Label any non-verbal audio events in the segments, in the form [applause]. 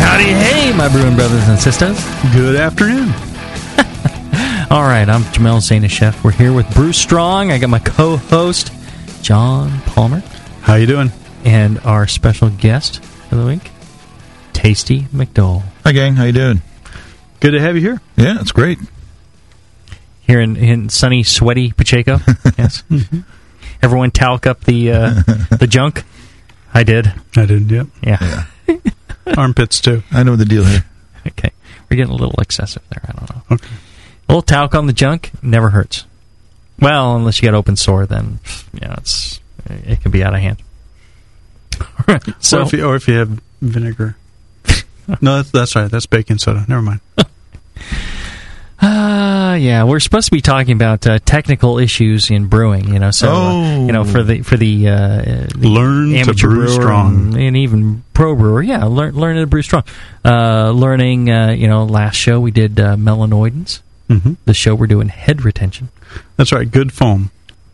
Howdy, hey, my brewing brothers and sisters. Good afternoon. [laughs] All right, I'm Jamil Zainasheff. We're here with Brew Strong. I got my co-host, John Palmer, How you doing? and our special guest for the week, Tasty McDole. Hi, gang. How you doing? Good to have you here. Yeah, it's great. Here in, in sunny, sweaty Pacheco. [laughs] yes. Everyone talc up the uh, the junk. I did. I did. Yep. Yeah. [laughs] Armpits too. I know the deal here. [laughs] Okay. We're getting a little excessive there. I don't know. Okay. A little talc on the junk never hurts. Well, unless you got open sore, then you know it's it can be out of hand. [laughs] So, or if you, or if you have vinegar. [laughs] no, that's, that's right. That's baking soda. Never mind. Uh, yeah, we're supposed to be talking about uh, technical issues in brewing. You know, so uh, Oh. you know for the for the, uh, uh, the Learn to brew strong. and, and even pro brewer. Yeah, learn learn to brew strong. Uh, learning. Uh, you know, last show we did uh, melanoidins. hmm The show we're doing head retention. That's right. Good foam.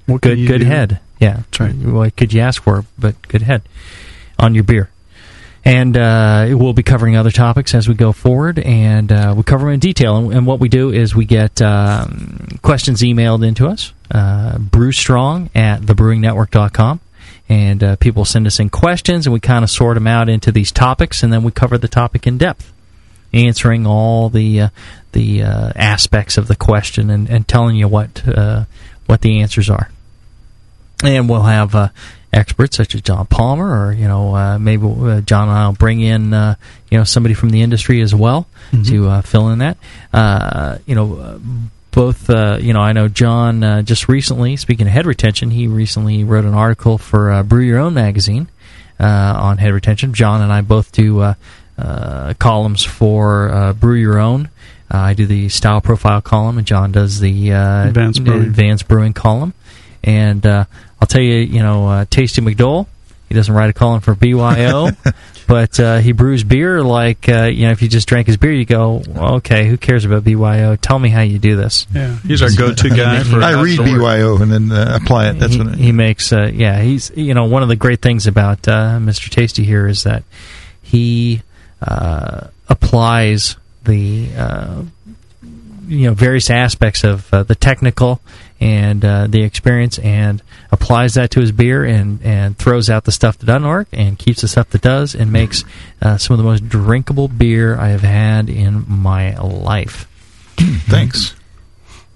What Good good do? head. Yeah, That's right. What could you ask for? But good head on your beer. And uh, we'll be covering other topics as we go forward, and uh, we cover them in detail. And, and what we do is we get um, questions emailed into us, uh, brewstrong at thebrewingnetwork.com. And uh, people send us in questions, and we kind of sort them out into these topics, and then we cover the topic in depth, answering all the uh, the uh, aspects of the question and, and telling you what uh, what the answers are and we'll have uh, experts such as John Palmer, or you know, uh, maybe uh, John and I'll bring in uh, you know somebody from the industry as well to uh, fill in that. Uh, you know, uh, both uh, you know, I know John uh, just recently. Speaking of head retention, he recently wrote an article for uh, Brew Your Own magazine uh, on head retention. John and I both do uh, uh, columns for uh, Brew Your Own. Uh, I do the style profile column, and John does the uh, Advanced brewing. advanced brewing column. And uh, I'll tell you, you know, uh, Tasty McDole, he doesn't write a column for BYO, [laughs] but uh, he brews beer like, uh, you know, if you just drank his beer, you go, well, okay, who cares about BYO? Tell me how you do this. Yeah. He's our go-to guy [laughs] for. I read outdoor. BYO and then uh, apply it. That's he, what I, he makes. Uh, yeah, he's you know one of the great things about uh, Mr. Tasty here is that he uh, applies the uh, you know various aspects of uh, the technical and uh, the experience and applies that to his beer and and throws out the stuff that doesn't work and keeps the stuff that does and makes uh, some of the most drinkable beer I have had in my life. [clears throat] Thanks.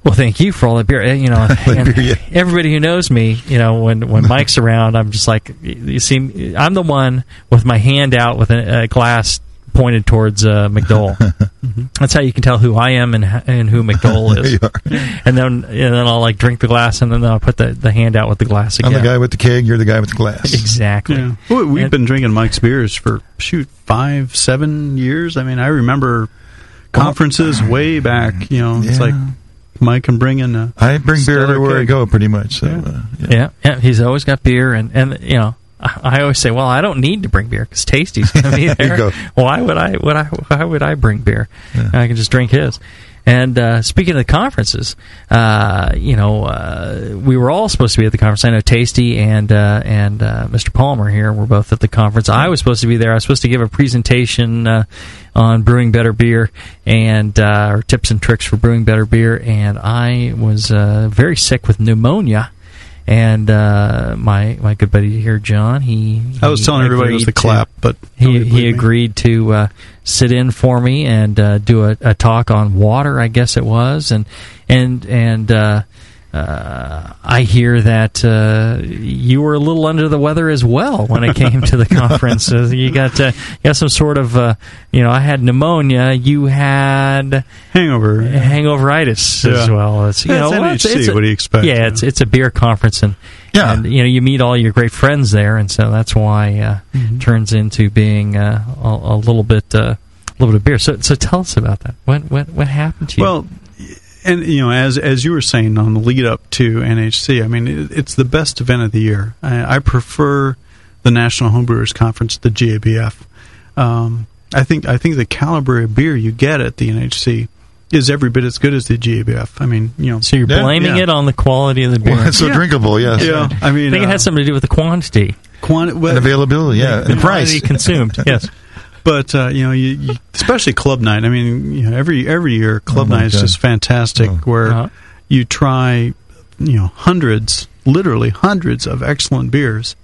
Well, thank you for all that beer. Uh, You know, [laughs] beer, yeah. everybody who knows me, you know, when when [laughs] Mike's around, I'm just like, you see, I'm the one with my hand out with a, a glass pointed towards uh, McDole. [laughs] That's how you can tell who I am and and who McDole [laughs] is. And then and then I'll like drink the glass, and then I'll put the, the hand out with the glass I'm the guy with the keg. You're the guy with the glass. Exactly. Yeah. Well, we've And- been drinking Mike's beers for shoot five, seven years. I mean, I remember conferences way back. You know, it's like Mike can bring in a. I bring beer Stellar everywhere I go, pretty much. So, Yeah. uh, yeah. Yeah, yeah. He's always got beer, and and you know, I always say, well, I don't need to bring beer because Tasty's going to be [laughs] There. Why would I? Would I? Why would I bring beer? Yeah. I can just drink his. And uh, speaking of the conferences, uh, you know, uh, we were all supposed to be at the conference. I know Tasty and uh, and uh, Mr. Palmer here were both at the conference. I was supposed to be there. I was supposed to give a presentation uh, on brewing better beer and uh, or tips and tricks for brewing better beer. And I was uh, very sick with pneumonia. And uh, my my good buddy here, John, he I was he telling everybody it was agreed the to- clap, but he he believed me. agreed to uh, sit in for me and uh, do a, a talk on water, I guess it was, and and and uh, I hear that uh, you were a little under the weather as well when it came to the [laughs] conference. Uh, you got uh, you got some sort of uh, you know I had pneumonia, you had Hangover. hangoveritis as well. It's you Yeah, know it's well, NHC, a- what do you expect, Yeah, it's it's a beer conference and Yeah. and you know you meet all your great friends there, and so that's why uh, Mm-hmm. turns into being uh, a, a little bit uh, little bit of beer. So, so tell us about that. What what what happened to you? Well, and you know, as as you were saying on the lead up to NHC, I mean, it, it's the best event of the year. I, I prefer the National Homebrewers Conference, the GABF. Um, I think I think the caliber of beer you get at the NHC is every bit as good as the GABF. I mean, you know, so you're Yeah, blaming yeah. it on the quality of the beer. Well, it's so Yeah. drinkable, yes. yeah. I mean, I think it uh, has something to do with the quantity, quanti- well, And availability, yeah. the And price. quantity consumed. [laughs] yes. But uh, you know, you, you, especially club night. I mean, you know, every every year club Oh, my night is God. just fantastic. Oh. Where Uh-huh. you try, you know, hundreds, literally hundreds of excellent beers,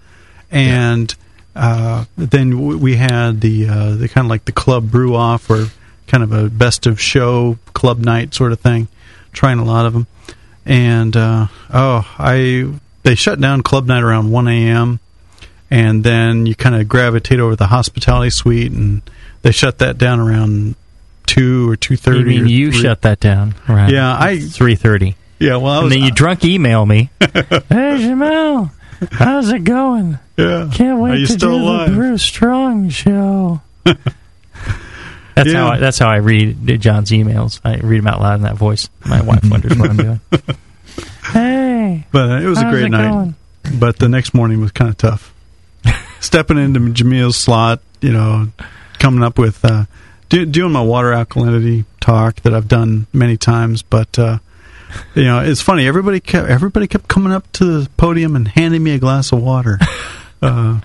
and uh, then w- we had the uh, the kind of like the club brew off or kind of a best of show club night sort of thing. Trying a lot of them, and uh, oh, I they shut down club night around one a.m and then you kind of gravitate over the hospitality suite, and they shut that down around two or two thirty. You mean you shut that down? Right. Yeah, I- three thirty. Yeah, well, I And then you drunk email me. [laughs] hey Jamil, how's it going? yeah. Can't wait to do alive? the Brew Strong show. [laughs] that's Yeah. how I, that's how I read John's emails. I read them out loud in that voice. My wife [laughs] wonders what I'm doing. Hey, But uh, it was a great night. going? But the next morning was kind of tough. Stepping into Jamil's slot, you know, coming up with uh, do, doing my water alkalinity talk that I've done many times, but. Uh, you know, it's funny. Everybody kept everybody kept coming up to the podium and handing me a glass of water. [laughs] Uh,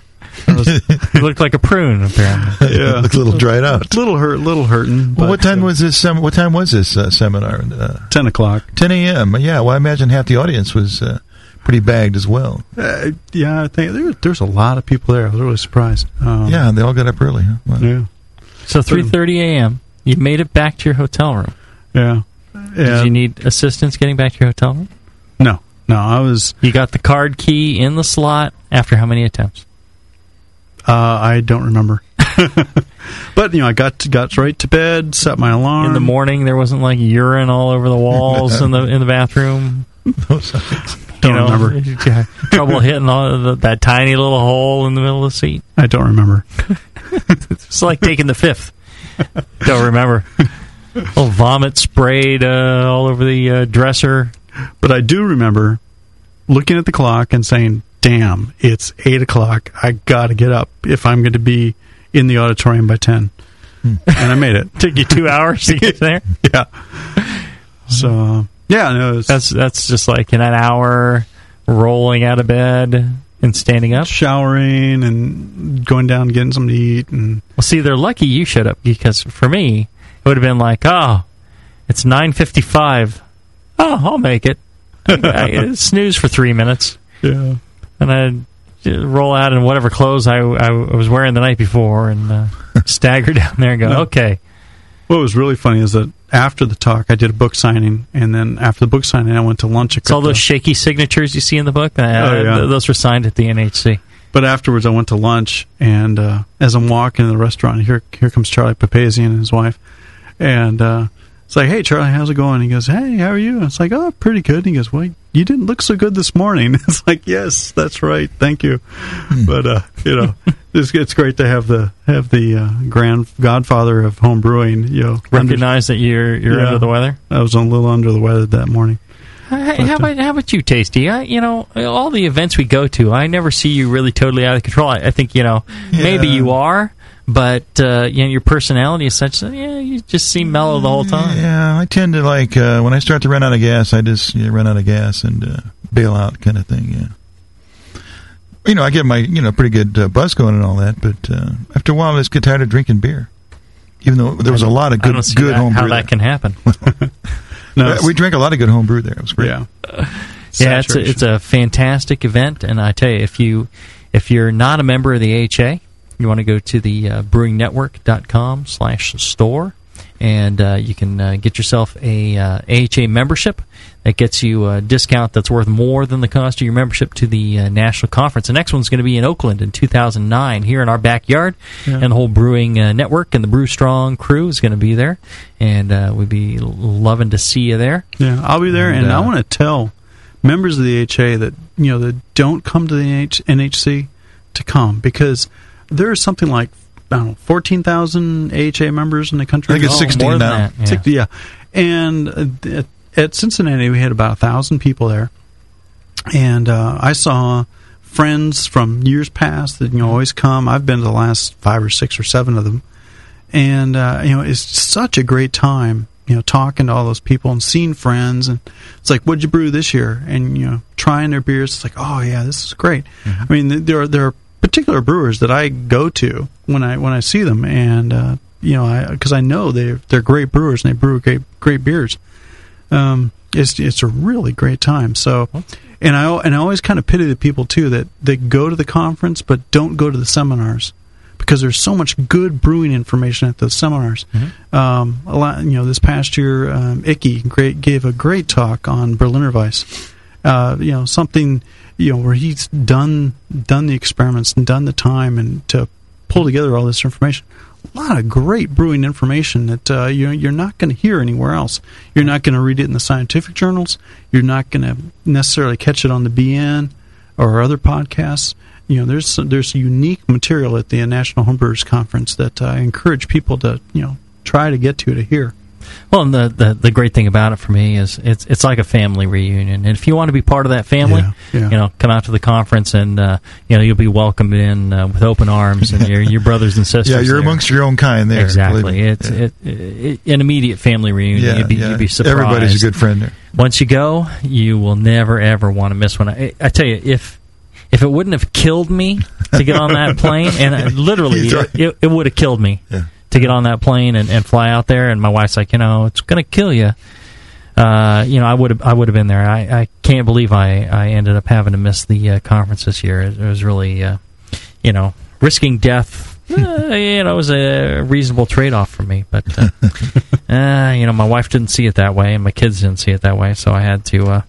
I was, [laughs] You look like a prune, apparently. [laughs] yeah, it Looked a little dried out. little hurt, little hurting. Well, but, what time uh, was this? Sem- what time was this uh, seminar? Uh, ten o'clock? 10 a.m. Yeah, well, I imagine half the audience was uh, pretty bagged as well. Uh, yeah, I think there, there's a lot of people there. I was really surprised. Um, yeah, they all got up early. Huh? Wow. yeah, So 3:30 a.m. You made it back to your hotel room. yeah. Did you need assistance getting back to your hotel room? no, no. I was. You got the card key in the slot after how many attempts? Uh, I don't remember. [laughs] but you know, I got to, got right to bed, set my alarm In the morning, there wasn't like urine all over the walls [laughs] in the in the bathroom. [laughs] Don't you know, remember. [laughs] trouble hitting all the, that tiny little hole in the middle of the seat. I don't remember. [laughs] It's like taking the fifth. Don't remember. [laughs] Little vomit sprayed uh, all over the uh, dresser. But I do remember looking at the clock and saying, "Damn, it's eight o'clock. I got to get up if I'm going to be in the auditorium by 10. Hmm. and I made it. Took you two hours to get there. Yeah. So yeah, no, That's that's just like in an hour rolling out of bed and standing up. showering and going down and getting something to eat and Well, see, they're lucky you showed up because for me, it would have been like, oh, it's nine fifty-five. Oh, I'll make it. I, I [laughs] snooze for three minutes, yeah. and I roll out in whatever clothes I, I was wearing the night before, and uh, [laughs] stagger down there and go, No. okay. What was really funny is that after the talk, I did a book signing, and then after the book signing, I went to lunch. At It's all those shaky signatures you see in the book. Uh, Oh, yeah. th- those were signed at the NHC. But afterwards, I went to lunch, and uh, as I'm walking in the restaurant, here here comes Charlie Papazian and his wife, and uh, it's like, "Hey, Charlie, how's it going?" He goes, "Hey, how are you?" And it's like, "Oh, pretty good." And he goes, "Well, you didn't look so good this morning." [laughs] It's like, "Yes, that's right, thank you." But uh, you know, it's, it's great to have the have the uh, grand godfather of home brewing. You know, under- Recognize that you're you're Yeah. under the weather. I was a little under the weather that morning. Hey, how about how about you, Tasty? I, you know, all the events we go to, I never see you really totally out of control. I, I think you know maybe you are, but uh, you know your personality is such that yeah, you just seem mellow the whole time. Yeah, I tend to like uh, when I start to run out of gas, I just yeah, run out of gas and uh, bail out, kind of thing. Yeah. You know, I get my you know pretty good uh, buzz going and all that, but uh, after a while, I just get tired of drinking beer. Even though there was a lot of I good don't see good that, home how brew. that can happen. [laughs] No, Uh, we drank a lot of good home brew there. It was great. yeah, yeah, it's a, it's a fantastic event, and I tell you, if you if you're not a member of the AHA, you want to go to the uh, brewingnetwork.com slash store, and uh, you can uh, get yourself a uh, AHA membership. That gets you a discount that's worth more than the cost of your membership to the uh, national conference. The next one's going to be in Oakland in 2009, here in our backyard, and the whole brewing uh, network and the Brew Strong crew is going to be there, and uh, we'd be loving to see you there. Yeah, I'll be there, and, And, I want to tell members of the AHA that you know that don't come to the NH- NHC to come because there is something like I don't know, fourteen thousand AHA members in the country. I think it's Oh, 16 more now. that, yeah. Six- yeah. And uh, at, at Cincinnati, we had about a thousand people there, and uh, I saw friends from years past that you know always come. I've been to the last five or six or seven of them, and uh, you know it's such a great time. You know, talking to all those people and seeing friends, and it's like, "What'd you brew this year?" And you know, trying their beers. It's like, "Oh yeah, this is great." I mean, there are there are particular brewers that I go to when I when I see them, and uh, you know, I because I know they they're great brewers and they brew great great beers. Um, it's it's a really great time. So, and I and I always kind of pity the people too that that go to the conference but don't go to the seminars because there's so much good brewing information at those seminars. Um, a lot, you know, this past year, um, Icky great, gave a great talk on Berliner Weiss. Uh, you know, something you know where he's done done the experiments and done the time and to pull together all this information. A lot of great brewing information that uh, you you're not going to hear anywhere else. You're not going to read it in the scientific journals. You're not going to necessarily catch it on the BN or other podcasts. You know, there's there's unique material at the National Homebrewers Conference that I encourage people to you know try to get to to hear. Well, and the, the the great thing about it for me is it's it's like a family reunion, and if you want to be part of that family, Yeah, yeah. you know, come out to the conference, and uh, you know you'll be welcomed in uh, with open arms, and your your brothers and [laughs] sisters. Yeah, you're there. amongst your own kind there. exactly. It's yeah. it, it, an immediate family reunion. yeah, you'd be you'd be surprised. Everybody's a good friend there. Once you go, you will never ever want to miss one. I, I tell you, if if it wouldn't have killed me to get on that [laughs] plane, and I, literally right. it, it, it would have killed me Yeah. To get on that plane and, and fly out there, and my wife's like, you know, it's going to kill you. Uh, you know, I would have I would have been there. I, I can't believe I, I ended up having to miss the uh, conference this year. It, it was really, uh, you know, risking death. [laughs] Uh, you know, it was a reasonable trade off for me, but uh, [laughs] uh, you know, my wife didn't see it that way, and my kids didn't see it that way, so I had to uh,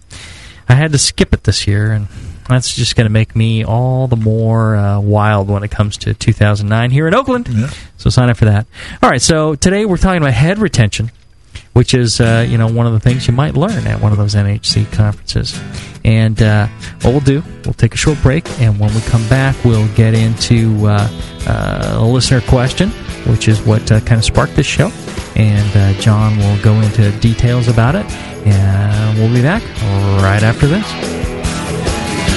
I had to skip it this year, and that's just going to make me all the more uh, wild when it comes to 2009 here in Oakland. Yeah. So sign up for that. All right, so today we're talking about head retention, which is uh, you know one of the things you might learn at one of those NHC conferences. And uh, what we'll do, we'll take a short break, and when we come back, we'll get into uh, uh, a listener question, which is what uh, kind of sparked this show. And uh, John will go into details about it, and we'll be back right after this.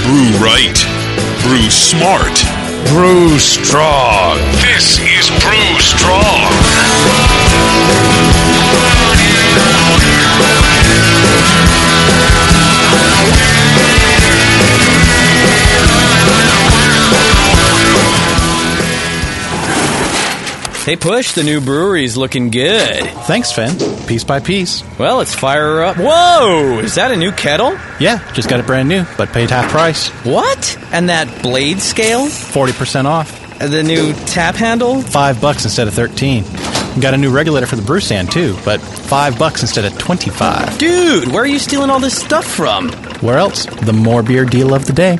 Brew right. Brew smart. Brew strong. This is Brew Strong. Hey, Push, the new brewery's looking good. Thanks, Finn. Piece by piece. Well, let's fire her up. Whoa! Is that a new kettle? Yeah, just got it brand new, but paid half price. What? And that blade scale? 40% off. The new tap handle? Five bucks instead of 13. Got a new regulator for the brew stand, too, but five bucks instead of 25. Dude, where are you stealing all this stuff from? Where else? The more beer deal of the day.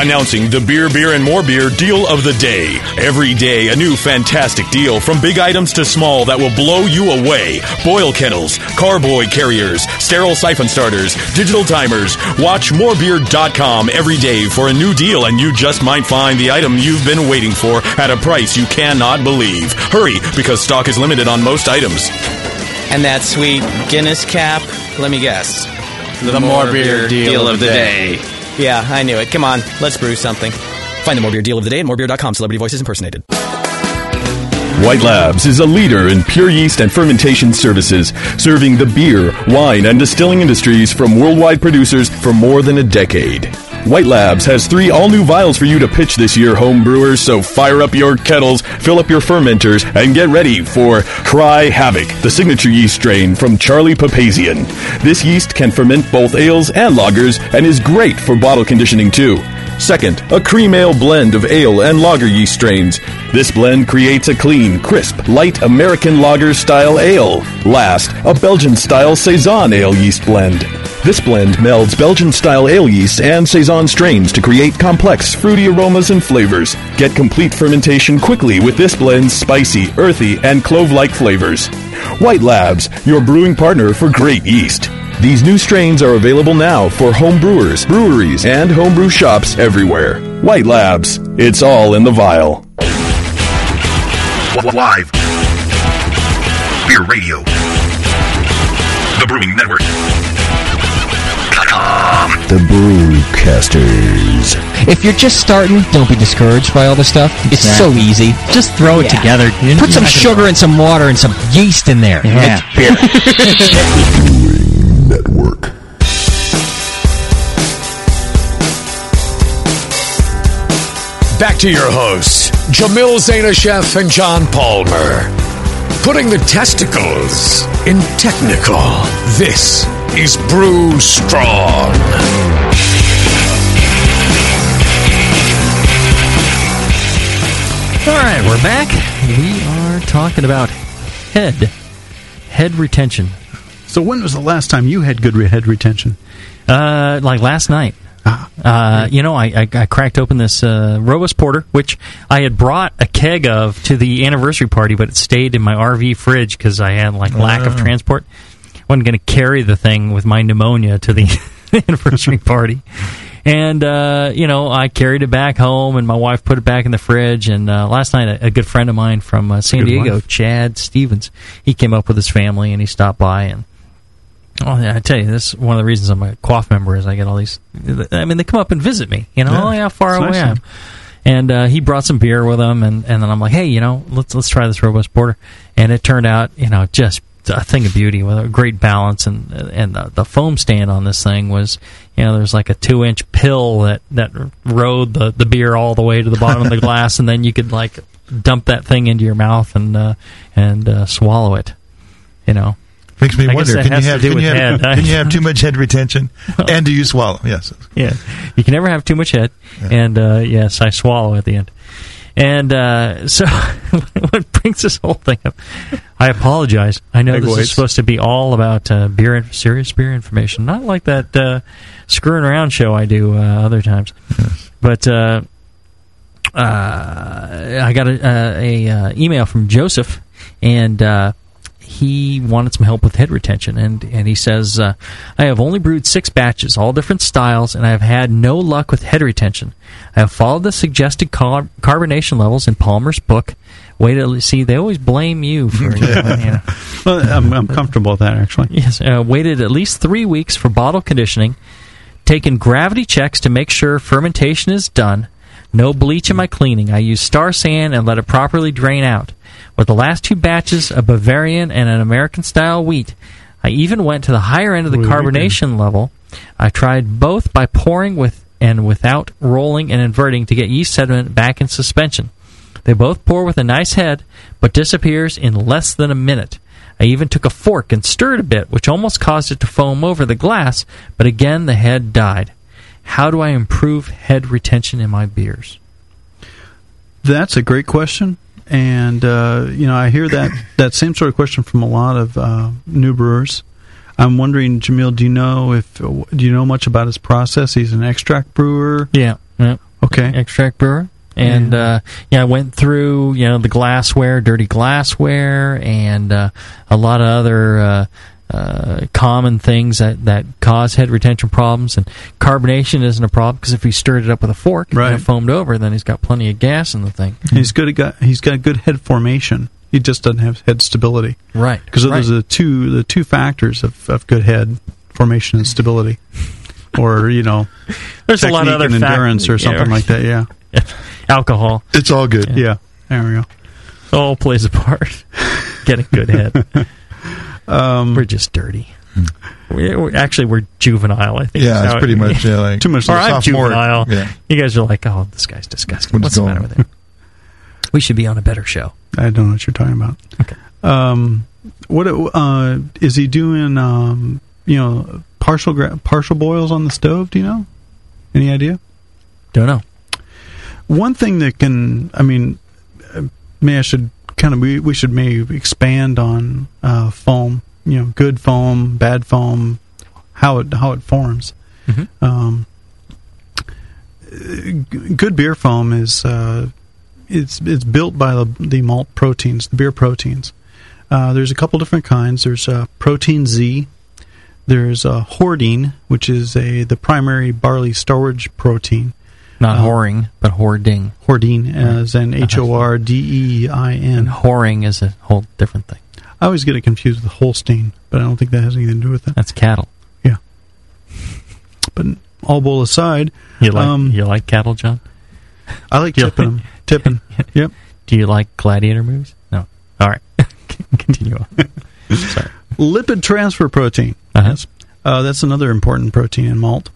Announcing the Beer, Beer, and More Beer deal of the day. Every day, a new fantastic deal from big items to small that will blow you away. Boil kettles, carboy carriers, sterile siphon starters, digital timers. Watch morebeer.com every day for a new deal, and you just might find the item you've been waiting for at a price you cannot believe. Hurry, because stock is limited on most items. And that sweet Guinness cap? Let me guess. The more beer deal of the day. Yeah, I knew it. Come on, let's brew something. Find the More Beer deal of the day at morebeer.com. Celebrity voices impersonated. White Labs is a leader in pure yeast and fermentation services, serving the beer, wine, and distilling industries from worldwide producers for more than a decade. White Labs has three all new vials for you to pitch this year, home brewers, so fire up your kettles, fill up your fermenters, and get ready for Cry Havoc, the signature yeast strain from Charlie Papazian. This yeast can ferment both ales and lagers and is great for bottle conditioning too. Second, a cream ale blend of ale and lager yeast strains. This blend creates a clean, crisp, light American lager style ale. Last, a Belgian style Saison ale yeast blend. This blend melds Belgian style ale yeast and Saison strains to create complex, fruity aromas and flavors. Get complete fermentation quickly with this blend's spicy, earthy, and clove like flavors. White Labs, your brewing partner for great yeast. These new strains are available now for home brewers, breweries, and homebrew shops everywhere. White Labs, it's all in the vial. Live. Beer Radio. The Brewing Network. The Brewcasters. If you're just starting, don't be discouraged by all this stuff. It's so easy. Just throw it together. Put some sugar and some water and some yeast in there. Yeah. It's beer. [laughs] [laughs] Network. Back to your hosts, Jamil Zainasheff and John Palmer. Putting the testicles in technical. This is Brew Strong. All right, we're back. We are talking about head, head retention. So when was the last time you had good re- head retention? Uh, like last night. Uh, you know, I, I, I cracked open this uh, Robust Porter, which I had brought a keg of to the anniversary party, but it stayed in my RV fridge because I had like lack of Oh. transport. wasn't going to carry the thing with my pneumonia to the [laughs] anniversary [laughs] party. And uh, you know, I carried it back home, and my wife put it back in the fridge. And uh, last night, a, a good friend of mine from uh, San Good Diego, wife. Chad Stevens, he came up with his family, and he stopped by and Oh, yeah, I tell you, this is one of the reasons I'm a quaff member is I get all these. I mean, they come up and visit me. You know, Yeah. oh yeah, how far away nice I am. And uh, he brought some beer with him, and, and then I'm like, hey, you know, let's let's try this robust porter. And it turned out, you know, just a thing of beauty with a great balance, and and the, the foam stand on this thing was, you know, there's like a two inch pill that that rode the the beer all the way to the bottom of the [laughs] glass, and then you could like dump that thing into your mouth and uh, and uh, swallow it. You know, Makes me I wonder. Can you have can you have, can you have too much head retention? and do you swallow? Yes. yeah, you can never have too much head, and uh, yes, I swallow at the end. And uh, [laughs] so, what brings this whole thing up? I apologize. I know Egg this whites. is supposed to be all about uh, beer, and serious beer information, not like that uh, screwing around show I do uh, other times. But uh, uh, I got a, a uh, email from Joseph, and uh, he wanted some help with head retention, and and he says, uh, "I have only brewed six batches, all different styles, and I have had no luck with head retention. I have followed the suggested car- carbonation levels in Palmer's book. Wait till see, they always blame you for you know, you know. Well, I'm, I'm comfortable with that actually. Yes, uh, waited at least three weeks for bottle conditioning. Taken gravity checks to make sure fermentation is done. No bleach in my cleaning. I use Star San and let it properly drain out. With the last two batches, a Bavarian and an American style wheat, I even went to the higher end of the carbonation level. I tried both by pouring with and without rolling and inverting to get yeast sediment back in suspension. They both pour with a nice head, but disappears in less than a minute. I even took a fork and stirred a bit, which almost caused it to foam over the glass, but again the head died. How do I improve head retention in my beers? That's a great question, and uh, you know I hear that [coughs] that same sort of question from a lot of uh, new brewers. I'm wondering, Jamil, do you know if do you know much about his process? He's an extract brewer. Yeah, yeah. Okay. extract brewer. And uh, yeah, I went through you know the glassware, dirty glassware, and uh, a lot of other uh, uh, common things that, that cause head retention problems. And carbonation isn't a problem because if he stirred it up with a fork Right. and it foamed over, then he's got plenty of gas in the thing. He's good. At got he's got good head formation. He just doesn't have head stability. Right. Because those are the two the two factors of, of good head formation and stability, [laughs] or you know, There's a lot of other and fac- endurance or something yeah. like that. Yeah, [laughs] Alcohol. It's all good. yeah. There we go. all plays a part. [laughs] Get a good head. Um, we're just dirty. [laughs] We we're, actually, we're juvenile. I think. Yeah, is it's pretty it- much yeah, like Too much Or I'm juvenile. Yeah. You guys are like, oh, this guy's disgusting. What's What's, the going matter with him? [laughs] We should be on a better show. I don't know what you're talking about. Okay. Um, what uh, is he doing? Um, you know, partial gra- partial boils on the stove. Do you know? Any idea? Don't know. One thing that can, I mean, uh, maybe I should kind of we, we should maybe expand on uh, foam. You know, good foam, bad foam, how it how it forms. Mhm. Um, good beer foam is uh, it's it's built by the, the malt proteins, the beer proteins. Uh, there's a couple different kinds. There's uh, protein Z. There's uh, hordein, which is a the primary barley storage protein. Not Uh, whoring, but hoarding. Hoarding as an H O R D E I N. And whoring is a whole different thing. I always get it confused with Holstein, but I don't think that has anything to do with it. That's cattle. Yeah. But all bull aside, You like Um, you like cattle, John? I like tipping them. [laughs] Tipping. Yep. Do you like gladiator movies? No. All right. [laughs] Continue on. [laughs] Sorry. Lipid transfer protein. Uh-huh. Yes. Uh, that's another important protein in malt.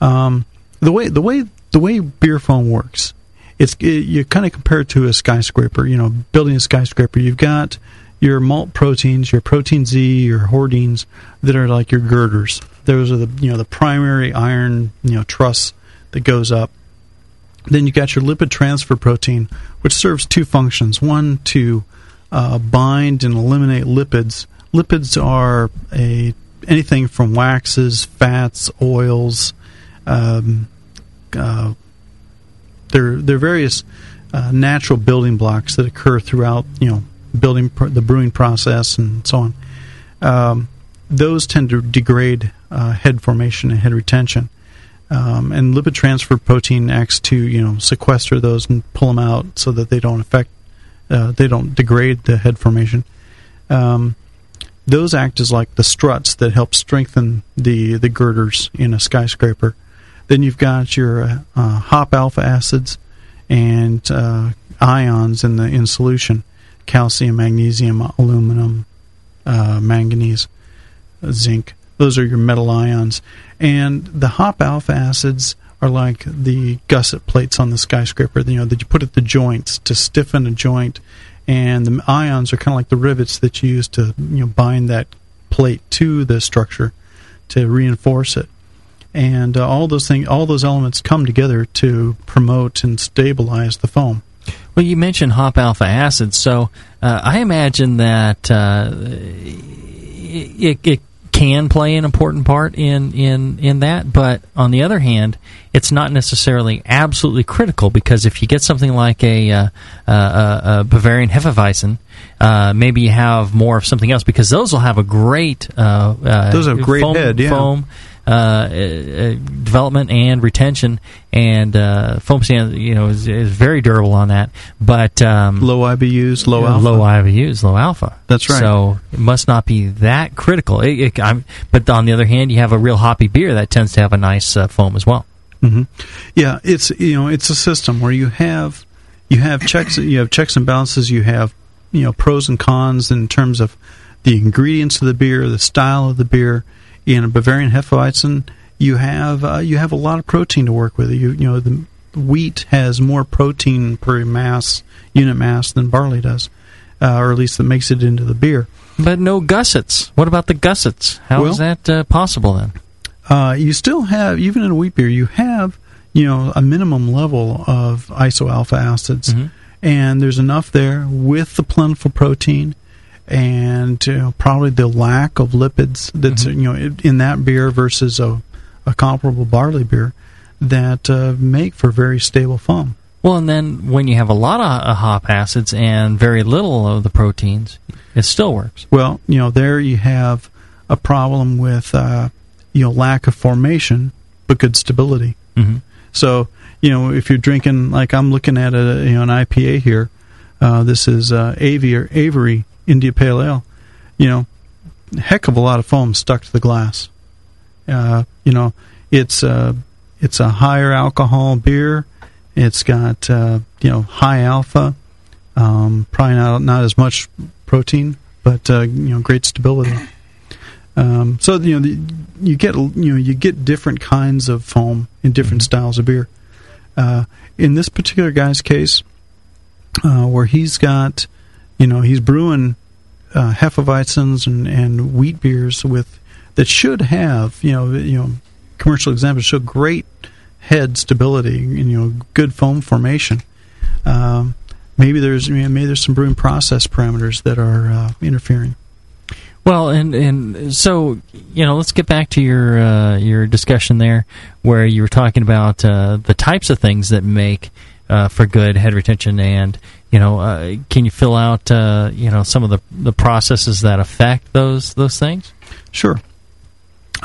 Um, the way the way the way beer foam works, it's it, you kind of compare it to a skyscraper. You know, building a skyscraper, you've got your malt proteins, your protein Z, your hordeins that are like your girders. Those are the you know the primary iron you know truss that goes up. Then you got your lipid transfer protein, which serves two functions. One to uh, bind and eliminate lipids. Lipids are a anything from waxes, fats, oils. Um, uh, they're they're various uh, natural building blocks that occur throughout you know building pr- the brewing process and so on. Um, those tend to degrade uh, head formation and head retention. Um, and lipid transfer protein acts to you know sequester those and pull them out so that they don't affect uh, they don't degrade the head formation. Um, those act as like the struts that help strengthen the the girders in a skyscraper. Then you've got your uh, uh, hop alpha acids and uh, ions in the in solution: calcium, magnesium, aluminum, uh, manganese, zinc. Those are your metal ions, and the hop alpha acids are like the gusset plates on the skyscraper. You know that you put at the joints to stiffen a joint, and the ions are kind of like the rivets that you use to you know bind that plate to the structure to reinforce it. And uh, all those things, all those elements come together to promote and stabilize the foam. Well, you mentioned hop alpha acid, so uh, I imagine that uh, it, it can play an important part in, in, in that, but on the other hand, it's not necessarily absolutely critical because if you get something like a, uh, uh, a Bavarian Hefeweizen, uh, maybe you have more of something else because those will have a great uh, uh, Those have great foam, head, yeah. foam development and retention, and uh, foam stand you know is, is very durable on that. But um, Low IBUs, low alpha. low IBUs, low alpha. That's right. So it must not be that critical. It, it, I'm, but on the other hand, you have a real hoppy beer that tends to have a nice uh, foam as well. hmm Yeah, it's you know it's a system where you have you have checks you have checks and balances. You have you know pros and cons in terms of the ingredients of the beer, the style of the beer. In a Bavarian Hefeweizen, you have uh, you have a lot of protein to work with. You you know the wheat has more protein per mass unit mass than barley does, uh, or at least that makes it into the beer. But no gussets. What about the gussets? How is Well- that uh, possible then? uh, you still have even in a wheat beer you have you know a minimum level of isoalpha acids Mhm. and there's enough there with the plentiful protein and you know, probably the lack of lipids that's Mm-hmm. you know in- that beer versus a, a comparable barley beer that uh, make for very stable foam Well, and then when you have a lot of uh, hop acids and very little of the proteins, it still works. Well, you know, there you have a problem with uh, you know lack of formation, but good stability. Mhm. So you know, if you're drinking like I'm looking at a you know an IPA here, uh, this is uh, Avery, Avery India Pale Ale. You know, heck of a lot of foam stuck to the glass. Uh, you know, it's uh, it's a higher alcohol beer. It's got uh, you know high alpha, um, probably not not as much protein, but uh, you know great stability. Um, so you know the, you get you know you get different kinds of foam in different styles of beer. Uh, in this particular guy's case, uh, where he's got you know he's brewing uh, Hefeweizens and, and wheat beers with that should have you know you know commercial examples show great head stability and you know good foam formation. Um, maybe there's maybe there's some brewing process parameters that are uh, interfering. Well, and and so you know, let's get back to your uh, your discussion there, where you were talking about uh, the types of things that make uh, for good head retention, and you know, uh, can you fill out uh, you know some of the the processes that affect those those things? Sure.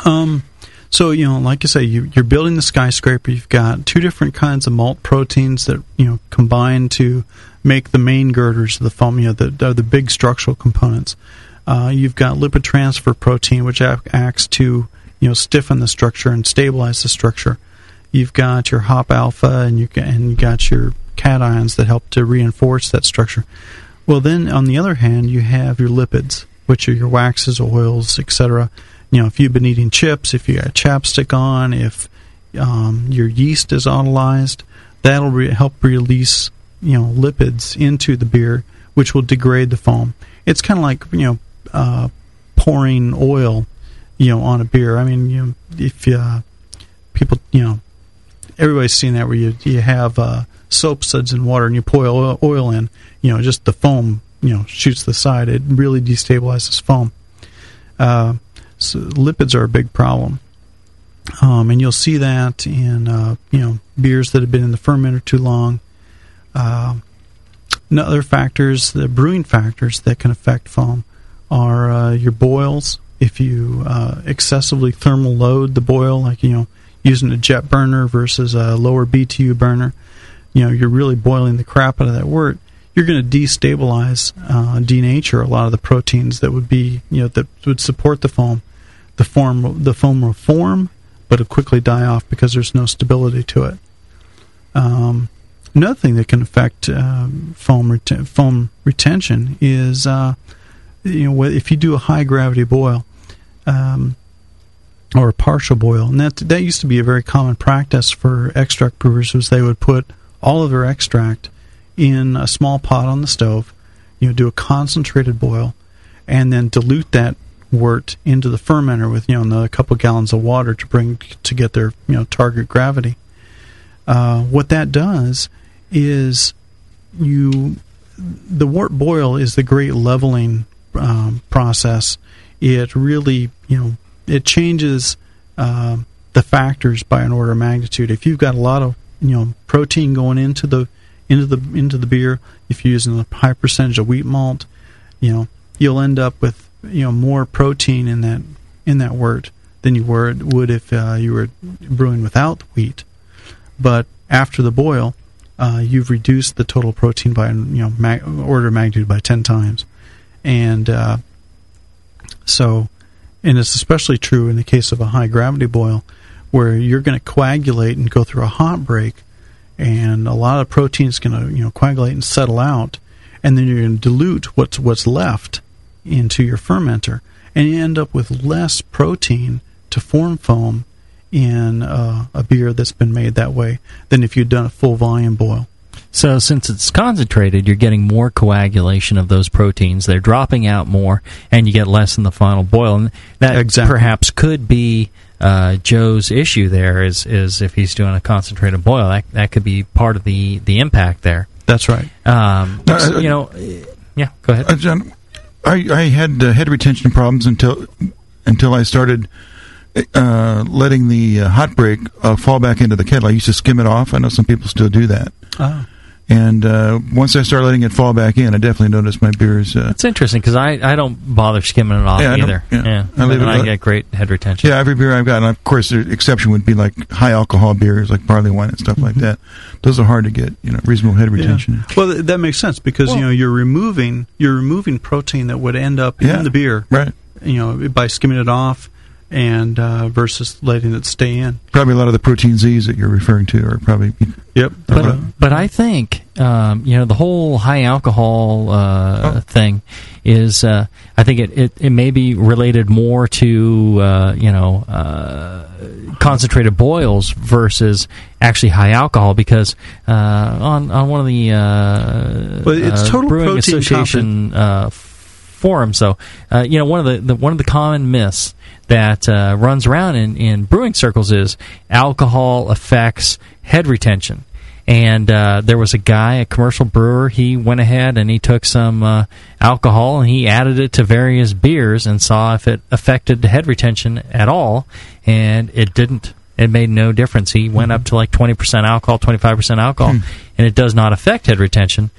Um, So you know, like I say, you, you're building the skyscraper. You've got two different kinds of malt proteins that you know combine to make the main girders of the foam. You know, the are the big structural components. Uh, you've got lipid transfer protein, which acts to you know stiffen the structure and stabilize the structure. You've got your hop alpha, and you and you got your cations that help to reinforce that structure. Well, then on the other hand, you have your lipids, which are your waxes, oils, etc. You know, if you've been eating chips, if you got chapstick on, if um, your yeast is autolyzed, that'll re- help release you know lipids into the beer, which will degrade the foam. It's kind of like you know uh, pouring oil, you know, on a beer. I mean, you know, if uh, people, you know, everybody's seen that where you you have uh, soap suds in water and you pour oil, oil in, you know, just the foam, you know, shoots the side. It really destabilizes foam. Uh, so lipids are a big problem. Um, and you'll see that in uh, you know beers that have been in the fermenter too long. Uh, other factors, the brewing factors that can affect foam, are uh, your boils. If you uh, excessively thermal load the boil, like you know using a jet burner versus a lower BTU burner, you know you're really boiling the crap out of that wort. You're going to destabilize, uh, denature a lot of the proteins that would be you know that would support the foam. The form, the foam will form, but it'll quickly die off because there's no stability to it. Um, another thing that can affect um, foam reten- foam retention is uh, you know if you do a high gravity boil um, or a partial boil, and that that used to be a very common practice for extract brewers was they would put all of their extract in a small pot on the stove, you know, do a concentrated boil, and then dilute that wort into the fermenter with you know another couple gallons of water to bring to get their you know target gravity. Uh, what that does is you the wort boil is the great leveling um, process. It really you know it changes uh, the factors by an order of magnitude. If you've got a lot of you know protein going into the into the into the beer, if you're using a high percentage of wheat malt, you know you'll end up with you know more protein in that in that wort than you were, would if uh, you were brewing without wheat. But after the boil, uh, you've reduced the total protein by you know mag- order of magnitude by ten times, and uh, so and it's especially true in the case of a high gravity boil, where you're going to coagulate and go through a hot break, and a lot of protein is going to you know coagulate and settle out, and then you're going to dilute what's what's left into your fermenter, and you end up with less protein to form foam in uh, a beer that's been made that way than if you'd done a full volume boil. So, since it's concentrated, you're getting more coagulation of those proteins. They're dropping out more, and you get less in the final boil. And that Exactly. perhaps could be uh, Joe's issue. There is is if he's doing a concentrated boil, that that could be part of the the impact there. That's right. Um, Uh, you know, yeah. Go ahead. Uh, John, I, I had uh, head retention problems until until I started uh, letting the uh, hot break uh, fall back into the kettle. I used to skim it off. I know some people still do that. Ah. And uh, once I start letting it fall back in, I definitely notice my beers. Uh, It's interesting because I, I don't bother skimming it off Yeah, I don't- either. yeah. I leave and it I get great head retention. yeah, every beer I've got, and of course, the exception would be like high alcohol beers, like barley wine and stuff like that. Those are hard to get, you know, reasonable head retention. Mm-hmm. Yeah. Well, that makes sense because you know you're removing you're removing protein that would end up Yeah. in the beer, right? You know, by skimming it off, and uh, versus letting it stay in. Probably a lot of the protein Z's that you're referring to are probably. Yep. But, but I think um, you know the whole high alcohol uh, thing is uh, I think it, it, it may be related more to uh, you know uh, concentrated boils versus actually high alcohol because uh, on on one of the uh, Well, it's total brewing protein association uh, f- forums though uh, you know one of the, the one of the common myths that uh, runs around in, in brewing circles is alcohol affects head retention and uh, there was a guy, a commercial brewer. He went ahead and he took some uh, alcohol and he added it to various beers and saw if it affected the head retention at all, and it didn't. It made no difference. He went up to like twenty percent alcohol, twenty five percent alcohol, and it does not affect head retention.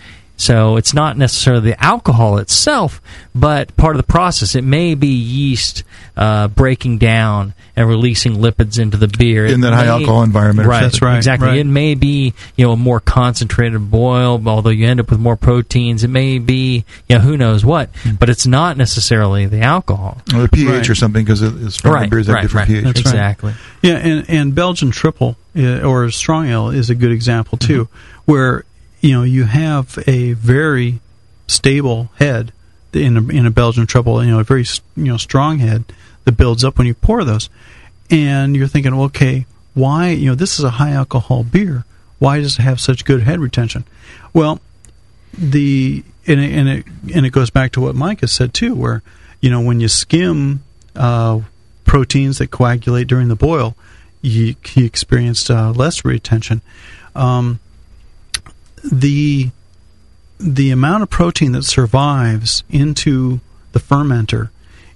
So it's not necessarily the alcohol itself, but part of the process. It may be yeast uh, breaking down and releasing lipids into the beer In It that high alcohol environment Right. That's right, exactly. right. It may be you know a more concentrated boil, although you end up with more proteins. It may be you know who knows what, but it's not necessarily the alcohol. Or the pH Right. or something because it's stronger Right, beers have right, different right. pH. That's right. Exactly. Yeah, and, and Belgian triple uh, or strong ale is a good example too, where you know you have a very stable head in a, in a Belgian triple, you know, a very you know strong head that builds up when you pour those, and you're thinking, okay, why you know this is a high alcohol beer, why does it have such good head retention? Well, the and it, and it and it goes back to what Mike has said too, where you know when you skim uh, proteins that coagulate during the boil, you, you experienced uh, less retention. Um, the the amount of protein that survives into the fermenter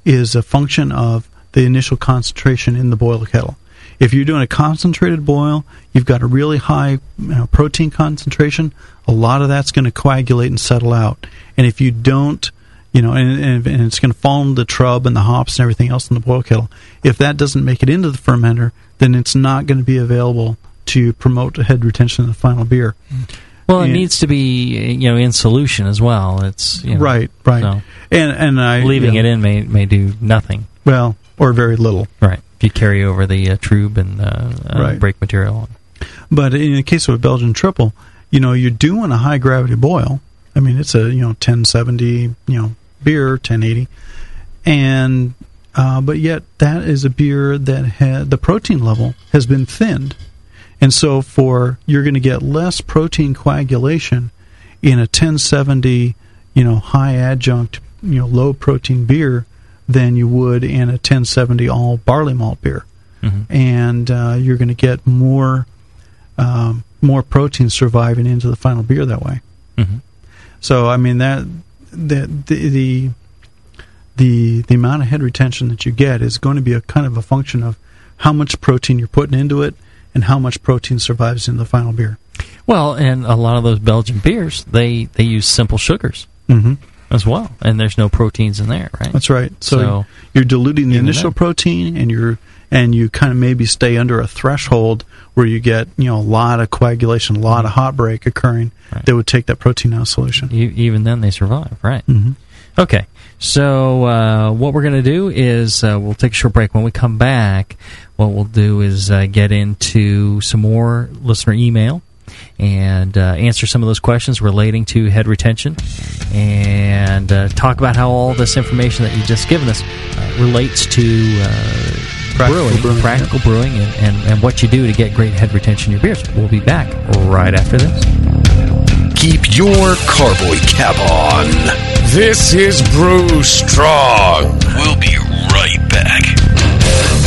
is a function of the initial concentration in the boil kettle. If you're doing a concentrated boil, you've got a really high you know, protein concentration. A lot of that's going to coagulate and settle out. And if you don't, you know, and, and, it's going to fall in the trub and the hops and everything else in the boil kettle. If that doesn't make it into the fermenter, then it's not going to be available to promote head retention in the final beer. Mm. Well, it And- needs to be you know in solution as well. It's you know, Right, right. so And and I leaving yeah. it in may may do nothing. Well, or very little. Right. If you carry over the uh, trub and uh, uh, Right. brake material. But in the case of a Belgian triple, you know, you're doing a high gravity boil. I mean, it's a you know 1070 you know beer 1080, and uh, but yet that is a beer that had the protein level has been thinned, and so for you're going to get less protein coagulation in a 1070 you know high adjunct you know low protein beer than you would in a 1070 all barley malt beer Mhm. and uh, you're going to get more um, more protein surviving into the final beer that way. Mhm. So I mean that the, the the the the amount of head retention that you get is going to be a kind of a function of how much protein you're putting into it and how much protein survives in the final beer. Well, and a lot of those Belgian beers, they they use simple sugars Mm-hmm. as well, and there's no proteins in there, right? That's right. So, So, you're diluting the initial protein, and you're and you kind of maybe stay under a threshold where you get you know a lot of coagulation, a lot of hot break occurring that would take that protein out of solution. E- even then they survive, right? Mhm. Okay, so uh, what we're going to do is uh, we'll take a short break. When we come back, what we'll do is uh, get into some more listener email and uh, answer some of those questions relating to head retention and uh, talk about how all this information that you've just given us uh, relates to uh, Practical brewing, brewing, practical brewing, and, and, and what you do to get great head retention in your beers. We'll be back right after this. Keep your carboy cap on. This is Brew Strong. We'll be right back.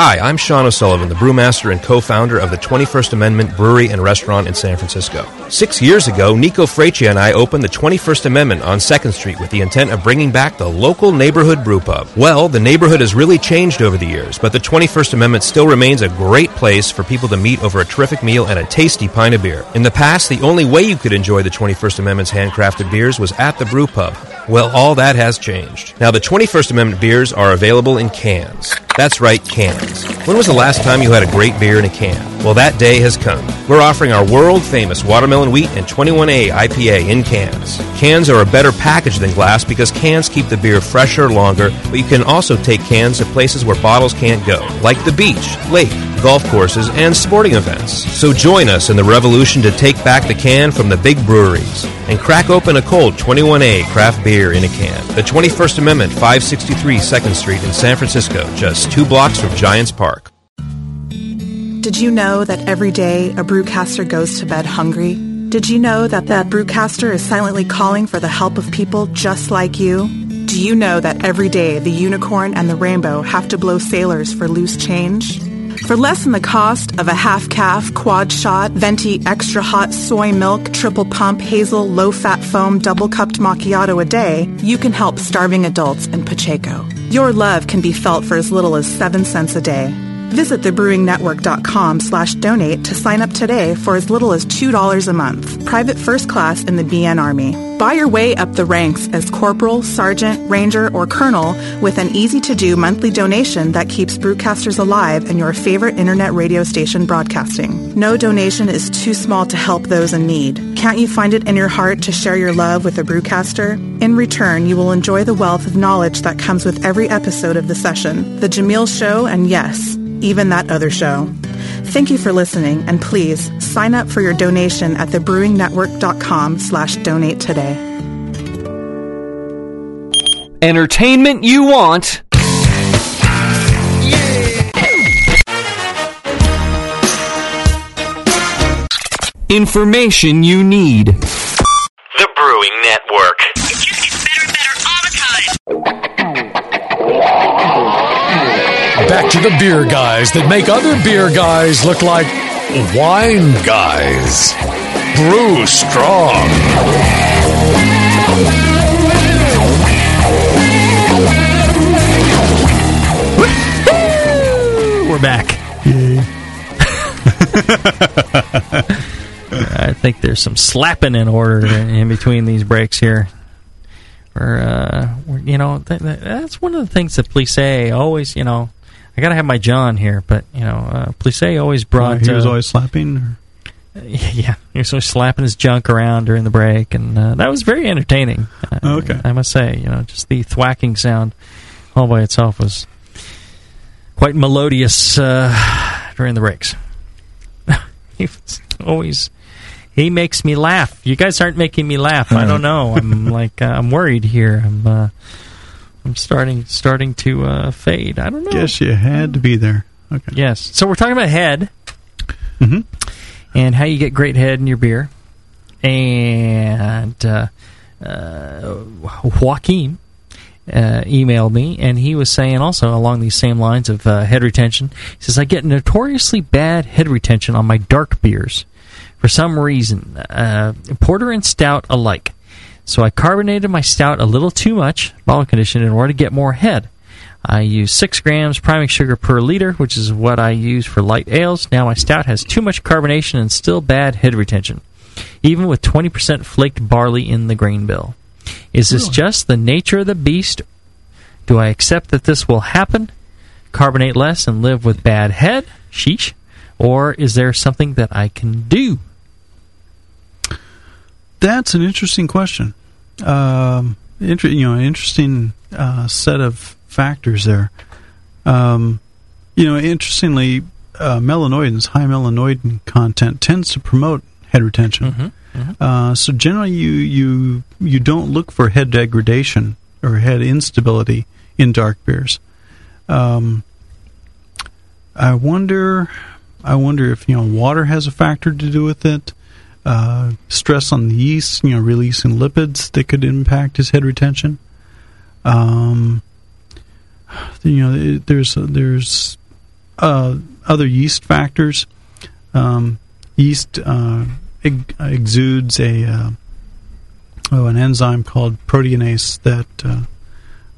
Hi, I'm Sean O'Sullivan, the brewmaster and co-founder of the 21st Amendment Brewery and Restaurant in San Francisco. Six years ago, Nico Freccia and I opened the 21st Amendment on 2nd Street with the intent of bringing back the local neighborhood brew pub. Well, the neighborhood has really changed over the years, but the 21st Amendment still remains a great place for people to meet over a terrific meal and a tasty pint of beer. In the past, the only way you could enjoy the 21st Amendment's handcrafted beers was at the brew pub. Well, all that has changed. Now, the 21st Amendment beers are available in cans. That's right, cans. When was the last time you had a great beer in a can? Well, that day has come. We're offering our world famous watermelon wheat and 21A IPA in cans. Cans are a better package than glass because cans keep the beer fresher longer, but you can also take cans to places where bottles can't go, like the beach, lake, golf courses, and sporting events. So join us in the revolution to take back the can from the big breweries and crack open a cold 21A craft beer in a can. The 21st Amendment, 563 2nd Street in San Francisco, just two blocks from Giants Park. Did you know that every day a brewcaster goes to bed hungry? Did you know that that brewcaster is silently calling for the help of people just like you? Do you know that every day the unicorn and the rainbow have to blow sailors for loose change? For less than the cost of a half calf, quad shot, venti extra hot soy milk, triple pump, hazel, low fat foam, double cupped macchiato a day, you can help starving adults in Pacheco. Your love can be felt for as little as 7 cents a day. Visit thebrewingnetwork.com slash donate to sign up today for as little as $2 a month. Private first class in the BN Army. Buy your way up the ranks as corporal, sergeant, ranger, or colonel with an easy-to-do monthly donation that keeps Brewcasters alive and your favorite internet radio station broadcasting. No donation is too small to help those in need. Can't you find it in your heart to share your love with a Brewcaster? In return, you will enjoy the wealth of knowledge that comes with every episode of the session, The Jamil Show, and yes, even that other show. Thank you for listening, and please sign up for your donation at thebrewingnetwork.com slash donate today. Entertainment you want. Information you need. Back to the beer guys that make other beer guys look like wine guys. Brew strong. We're back. [laughs] I think there's some slapping in order in between these breaks here. Or, uh, you know, th- th- that's one of the things that police say always, you know, I gotta have my John here, but you know, uh, Plisse always brought. he was uh, always slapping. Or? [laughs] yeah, he was always slapping his junk around during the break, and uh, that was very entertaining. Uh, Okay. I must say, you know, just the thwacking sound all by itself was quite melodious uh, during the breaks. [laughs] he was always he makes me laugh. You guys aren't making me laugh. I don't [laughs] know. I'm like uh, I'm worried here. I'm uh, I'm starting starting to uh, fade. I don't know. Guess you had to be there. Okay. Yes. So we're talking about head Mhm. and how you get great head in your beer. And uh, uh, Joaquin uh, emailed me, and he was saying also along these same lines of uh, head retention. He says, I get notoriously bad head retention on my dark beers for some reason, uh, porter and stout alike. So I carbonated my stout a little too much, bottle conditioned, in order to get more head. I use 6 grams priming sugar per liter, which is what I use for light ales. Now my stout has too much carbonation and still bad head retention, even with 20% flaked barley in the grain bill. Is this just the nature of the beast? Do I accept that this will happen? Carbonate less and live with bad head? Sheesh. Or is there something that I can do? That's an interesting question. Um, inter- you know, interesting uh, set of factors there. Um, you know, interestingly, uh, melanoidins, high melanoidin content, tends to promote head retention. Uh, so generally, you you you don't look for head degradation or head instability in dark beers. Um, I wonder, I wonder if you know water has a factor to do with it. Uh, stress on the yeast, you know, releasing lipids that could impact his head retention. Um, you know, there's there's uh, other yeast factors. Um, yeast uh, ex- exudes a uh, oh, an enzyme called proteinase that uh,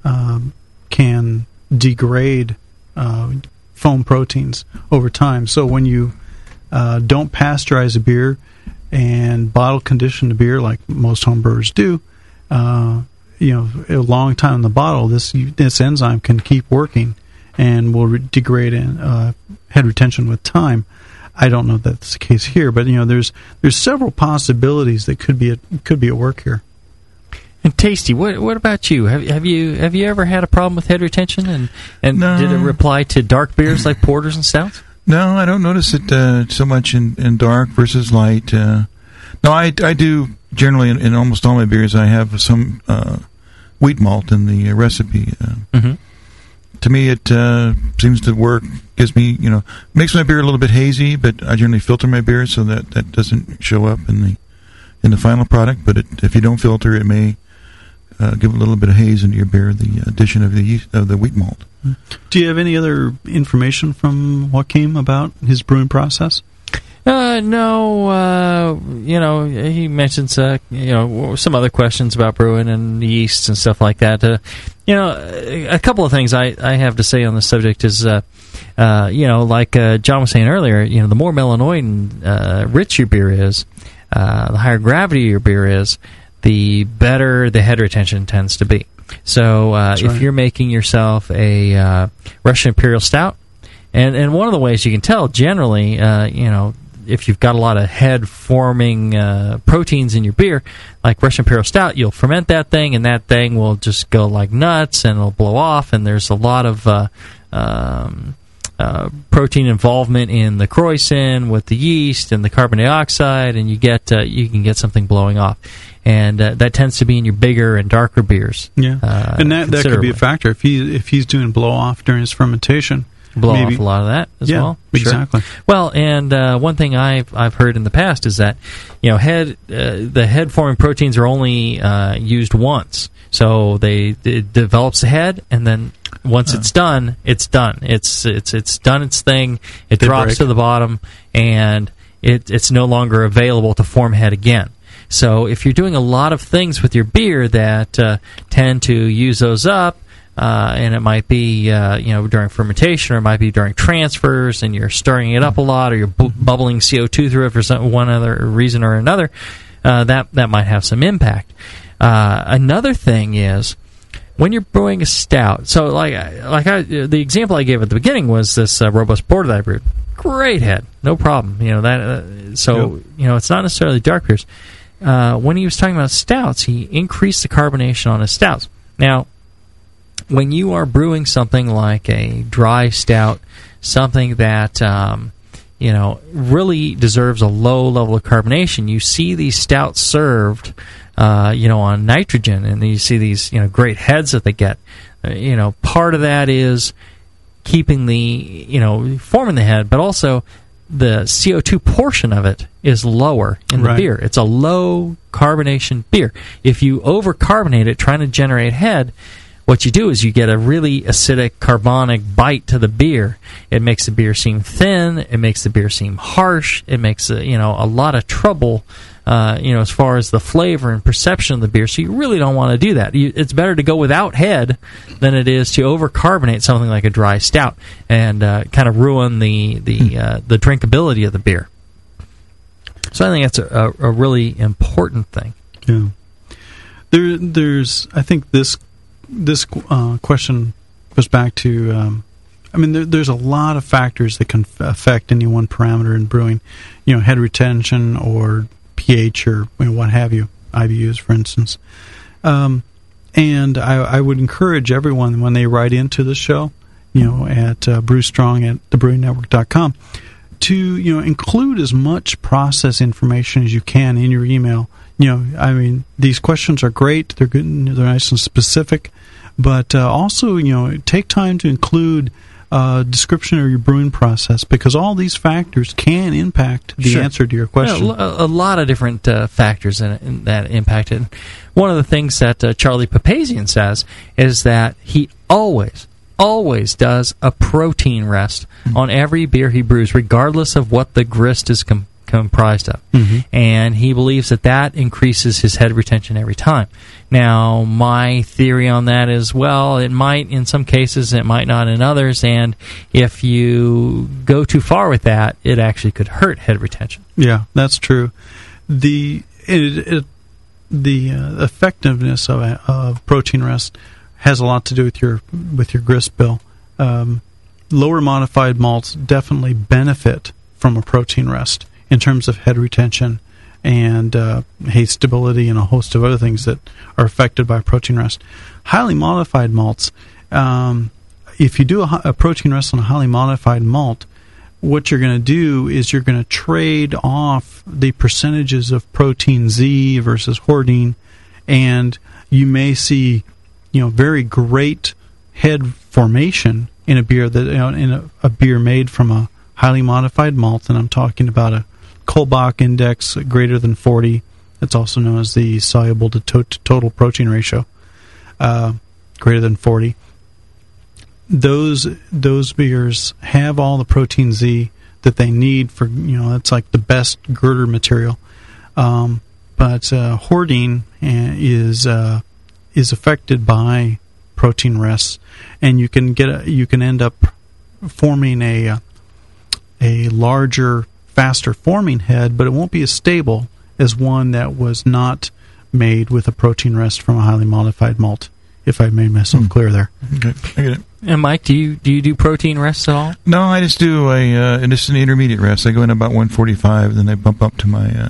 um, can degrade uh, foam proteins over time. So when you uh, don't pasteurize a beer and bottle conditioned the beer like most home brewers do, uh, you know, a long time in the bottle, this this enzyme can keep working and will re- degrade in, uh, head retention with time. I don't know if that's the case here, but you know, there's there's several possibilities that could be at, could be at work here. And tasty. What what about you? Have have you have you ever had a problem with head retention? And and No. did it reply to dark beers like porters and stouts? No, I don't notice it uh, so much in, in dark versus light. Uh, no, I, I do generally in, in almost all my beers. I have some uh, wheat malt in the uh, recipe. Uh, Mhm. To me, it uh, seems to work. Gives me, you know, makes my beer a little bit hazy, but I generally filter my beer so that that doesn't show up in the in the final product. But it, if you don't filter, it may uh, give a little bit of haze into your beer. The addition of the yeast, of the wheat malt. Do you have any other information from Joachim about his brewing process? Uh, no, uh, you know, he mentions, uh, you know, some other questions about brewing and yeasts and stuff like that. Uh, you know, a couple of things I, I have to say on the subject is, uh, uh, you know, like uh, John was saying earlier, you know, the more melanoid uh, rich your beer is, uh, the higher gravity your beer is, the better the head retention tends to be. So uh, That's if right. you're making yourself a uh, Russian Imperial Stout, and and one of the ways you can tell generally, uh, you know, if you've got a lot of head forming uh, proteins in your beer, like Russian Imperial Stout, you'll ferment that thing, and that thing will just go like nuts, and it'll blow off, and there's a lot of uh, um, uh, protein involvement in the krausen with the yeast and the carbon dioxide, and you get uh, you can get something blowing off, and uh, that tends to be in your bigger and darker beers. Yeah, uh, and that, that could be a factor if he if he's doing blow off during his fermentation. blow maybe- off a lot of that as Yeah, well. Sure. exactly. Well, and uh, one thing I've I've heard in the past is that you know head uh, the head forming proteins are only uh, used once, so they it develops the head, and then once it's done, it's done. It's it's it's done its thing. It drops break. to the bottom, and it it's no longer available to form head again. So if you're doing a lot of things with your beer that uh, tend to use those up, uh, and it might be uh, you know during fermentation or it might be during transfers, and you're stirring it up a lot, or you're bu- bubbling CO2 through it for some one other reason or another, uh, that that might have some impact. Uh, another thing is when you're brewing a stout. So like like I, the example I gave at the beginning was this uh, robust porter that I brewed. Great head, no problem. You know that. Uh, so you know it's not necessarily dark beers. Uh, when he was talking about stouts, he increased the carbonation on his stouts. Now, when you are brewing something like a dry stout, something that um, you know really deserves a low level of carbonation, you see these stouts served, uh, you know, on nitrogen, and you see these you know great heads that they get. Uh, you know, part of that is keeping the you know forming the head, but also the CO2 portion of it is lower in the Right. beer. It's a low carbonation beer. If you over carbonate it trying to generate head, what you do is you get a really acidic carbonic bite to the beer. It makes the beer seem thin. It makes the beer seem harsh. It makes uh, you know a lot of trouble. Uh, you know, as far as the flavor and perception of the beer, so you really don't want to do that. You, it's better to go without head than it is to overcarbonate something like a dry stout and uh, kind of ruin the the uh, the drinkability of the beer. So I think that's a, a, a really important thing. Yeah. There, there's. I think this this uh, question goes back to. Um, I mean, there, there's a lot of factors that can affect any one parameter in brewing. You know, head retention or pH or you know, what have you. IBUs, for instance. Um, and I, I would encourage everyone when they write into the show, you know, at uh, brewstrong at thebrewingnetwork.com, to you know include as much process information as you can in your email. You know, I mean, these questions are great; they're good, they're nice and specific, but uh, also you know take time to include uh, description of your brewing process because all these factors can impact the Sure. answer to your question. Yeah, a, lot of different uh, factors in, in that impact it. One of the things that uh, Charlie Papazian says is that he always, always does a protein rest on every beer he brews, regardless of what the grist is com- comprised of. Mhm. And he believes that that increases his head retention every time. Now, my theory on that is, well, it might in some cases, it might not in others, and if you go too far with that, it actually could hurt head retention. Yeah, that's true. The it, it, the uh, effectiveness of, of protein rest has a lot to do with your with your grist bill. Um, lower modified malts definitely benefit from a protein rest in terms of head retention and uh, haze stability and a host of other things that are affected by protein rest. Highly modified malts, um, if you do a, a protein rest on a highly modified malt, what you're going to do is you're going to trade off the percentages of protein Z versus hordein, and you may see, you know, very great head formation in a beer that you know, in a, a beer made from a highly modified malt, and I'm talking about a Kolbach index greater than 40. That's also known as the soluble to, to- to total protein ratio. uh, greater than 40. Those those beers have all the protein Z that they need for you know it's like the best girder material. Um, but uh, hordein uh, is uh, is affected by protein rests, and you can get a, you can end up forming a a larger, faster forming head, but it won't be as stable as one that was not made with a protein rest from a highly modified malt. If I made myself clear there. Okay, I get it. And Mike, do you do you do protein rests at all? No, I just do a uh, just an intermediate rest. I go in about 145, then I bump up to my uh,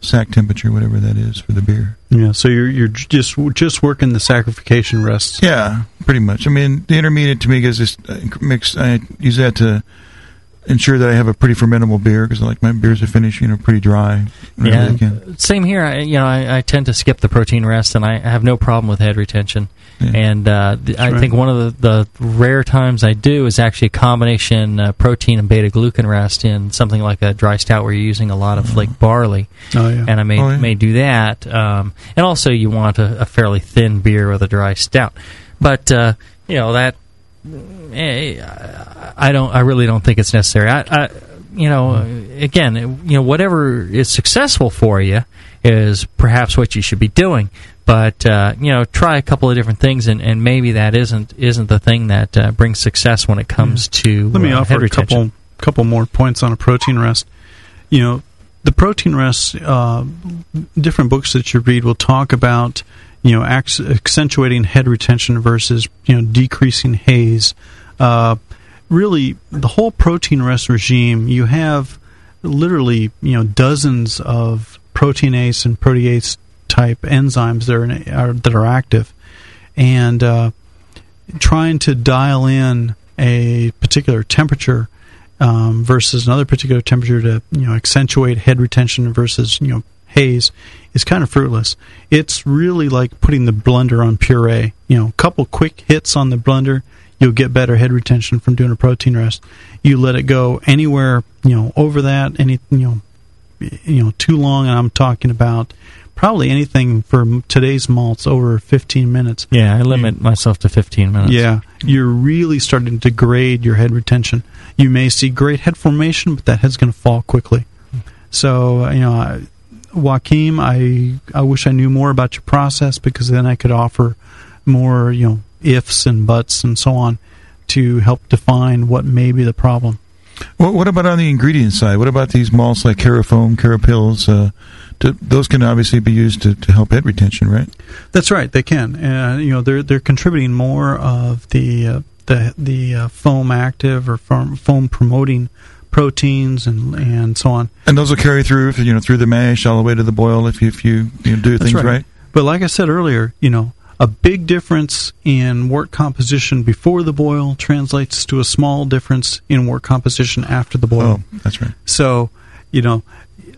sack temperature, whatever that is for the beer. Yeah, so you're you're just just working the sacrification rests. Yeah, pretty much. I mean, the intermediate to me is just uh, mix. I use that to ensure that I have a pretty fermentable beer because I like my beers to finish, you know, pretty dry. Yeah, same here. I, you know, I, I tend to skip the protein rest, and I have no problem with head retention. And uh, th- I right. think one of the, the rare times I do is actually a combination uh, protein and beta glucan rest in something like a dry stout where you're using a lot of flake barley. Oh yeah, and I may Oh, yeah. may do that. Um, and also, you want a, a fairly thin beer with a dry stout. But uh, you know that eh, I don't. I really don't think it's necessary. I, I you know, again, you know, whatever is successful for you is perhaps what you should be doing. But uh, you know, try a couple of different things, and, and maybe that isn't isn't the thing that uh, brings success when it comes to Let me uh, offer a couple retention. couple more points on a protein rest. You know, the protein rests. Uh, different books that you read will talk about you know accentuating head retention versus you know decreasing haze. Uh, really, the whole protein rest regime. You have literally you know dozens of proteinase and protease type enzymes that are, are that are active, and uh, trying to dial in a particular temperature um, versus another particular temperature to you know accentuate head retention versus you know haze is kind of fruitless. It's really like putting the blender on puree. You know, a couple quick hits on the blender, you'll get better head retention from doing a protein rest. You let it go anywhere you know over that any you know you know too long, and I'm talking about probably anything for today's malts over 15 minutes. Yeah, I limit myself to 15 minutes. Yeah, you're really starting to degrade your head retention. You may see great head formation, but that head's going to fall quickly. So, you know, Joaquim, I I wish I knew more about your process because then I could offer more, you know, ifs and buts and so on to help define what may be the problem. What, what about on the ingredient side? What about these malts like Carafoam, Carapils? Uh, to, those can obviously be used to, to help head retention, right? That's right. They can. And, you know, they're they're contributing more of the uh, the the uh, foam active or foam, foam promoting proteins and and so on. And those will carry through, you know, through the mash all the way to the boil if you if you, you know, do That's things right. But like I said earlier, you know, a big difference in wort composition before the boil translates to a small difference in wort composition after the boil. Oh, that's right. So, you know,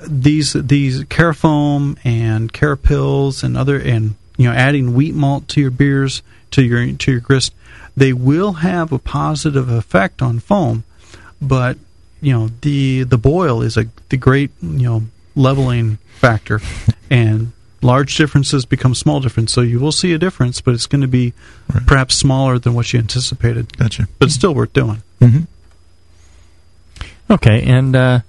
these these carafoam and carapils and other and you know adding wheat malt to your beers to your to your grist, they will have a positive effect on foam, but you know the the boil is a the great you know leveling factor, [laughs] and large differences become small difference. So you will see a difference, but it's going to be perhaps smaller than what you anticipated. Gotcha. But still worth doing. Mm-hmm. Okay, and uh,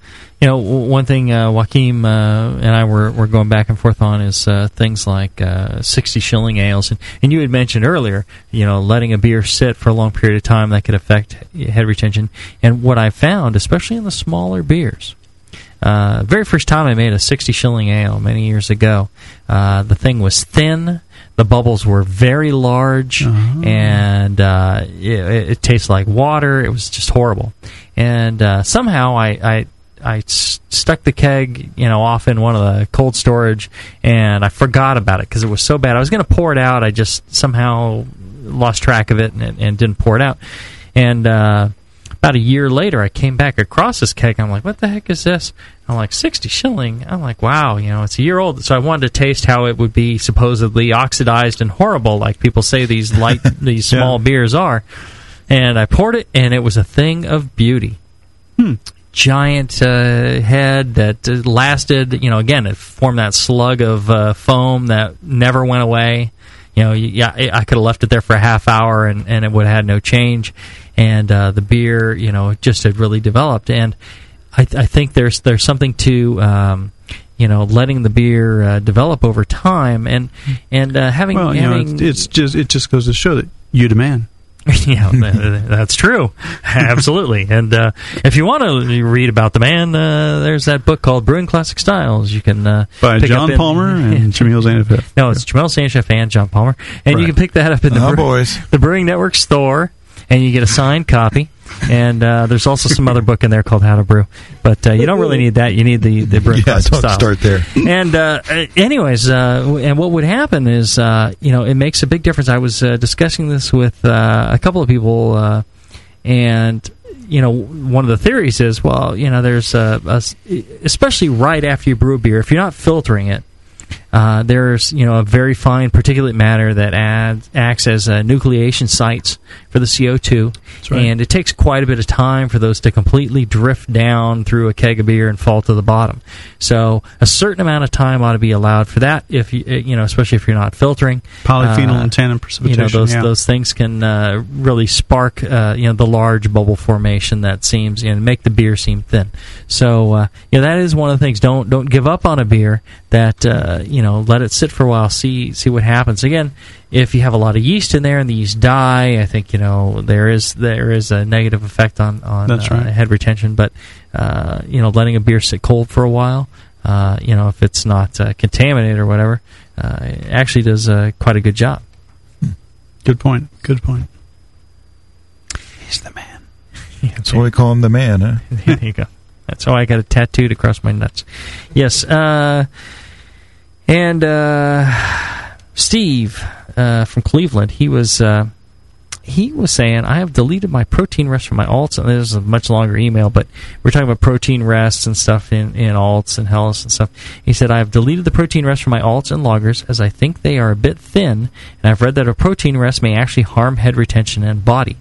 you know one thing uh, Joaquim uh, and I were, were going back and forth on is uh, things like uh, sixty shilling ales, and, and you had mentioned earlier, you know, letting a beer sit for a long period of time that could affect head retention. And what I found, especially in the smaller beers, uh, very first time I made a 60 shilling ale many years ago, uh, the thing was thin. The bubbles were very large, and uh, it, it tastes like water. It was just horrible. And uh, somehow I, I I stuck the keg, you know, off in one of the cold storage, and I forgot about it because it was so bad. I was going to pour it out. I just somehow lost track of it and, and didn't pour it out. And uh, about a year later, I came back across this keg. I'm like, what the heck is this? I'm like, 60 shilling. I'm like, wow, you know, it's a year old. So I wanted to taste how it would be supposedly oxidized and horrible, like people say these [laughs] light, these small beers are. And I poured it, and it was a thing of beauty. Giant uh, head that uh, lasted, you know, again, it formed that slug of uh, foam that never went away. you know, yeah, I could have left it there for a half hour and and it would have had no change, and uh, the beer, you know, just had really developed. And I, I think there's there's something to. Um, you know, letting the beer uh, develop over time, and and uh, having well, you having know, it's, it's just it just goes to show that you demand. [laughs] yeah, [laughs] that's true. Absolutely. And uh, if you want to read about the man, uh, there's that book called Brewing Classic Styles. You can uh, By pick John up in- Palmer [laughs] and Jamil Zainab. No, it's Jamil Zainasheff and John Palmer, and you can pick that up in the Oh, Brew- boys. the Brewing Network store, and you get a signed copy. And uh, there's also some other book in there called How to Brew, but uh, you don't really need that. You need the the Brewing [laughs] Yeah, don't Styles. start there. And uh, anyways, uh, and what would happen is, uh, you know, it makes a big difference. I was uh, discussing this with uh, a couple of people, uh, and you know, one of the theories is, well, you know, there's a, a especially right after you brew a beer, if you're not filtering it, uh, there's you know a very fine particulate matter that adds, acts as uh, nucleation sites for the CO2, right. and it takes quite a bit of time for those to completely drift down through a keg of beer and fall to the bottom. So a certain amount of time ought to be allowed for that. If you uh, you know, especially if you're not filtering Polyphenol Uh, and tannin You know precipitation. those yeah. those things can uh, really spark uh, you know the large bubble formation that seems you know make the beer seem thin. So uh, you know that is one of the things. Don't don't give up on a beer. That uh, you know let it sit for a while. See see what happens. Again, if you have a lot of yeast in there and the yeast die, I think you know there is there is a negative effect on on That's uh, head retention. But uh, you know letting a beer sit cold for a while. Uh, you know, if it's not uh, contaminated or whatever, uh, it actually does uh, quite a good job. Good point. Good point. He's the man. [laughs] That's why we call him the man, huh? [laughs] there you go. That's why I got it tattooed across my nuts. Yes. And uh, Steve uh, from Cleveland, he was uh, he was saying, I have deleted my protein rest from my alts. And this is a much longer email, but we're talking about protein rests and stuff in, in alts and helles and stuff. He said, I have deleted the protein rest from my alts and lagers as I think they are a bit thin, and I've read that a protein rest may actually harm head retention and body.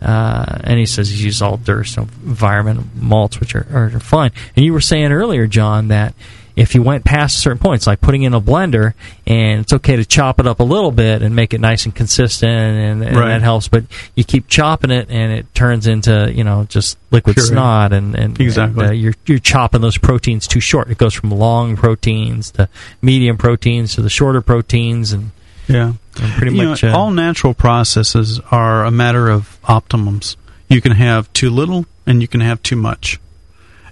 Uh, and he says he's used all Durst and Weyermann malts, which are, are fine. And you were saying earlier, John, that if you went past certain points, like putting in a blender, and it's okay to chop it up a little bit and make it nice and consistent, and, and Right. that helps. But you keep chopping it, and it turns into you know just liquid Puree. snot, and, and Exactly. and, uh, you're you're chopping those proteins too short. It goes from long proteins to medium proteins to the shorter proteins, and Yeah. and pretty You know, much uh, all natural processes are a matter of optimums. You can have too little and you can have too much.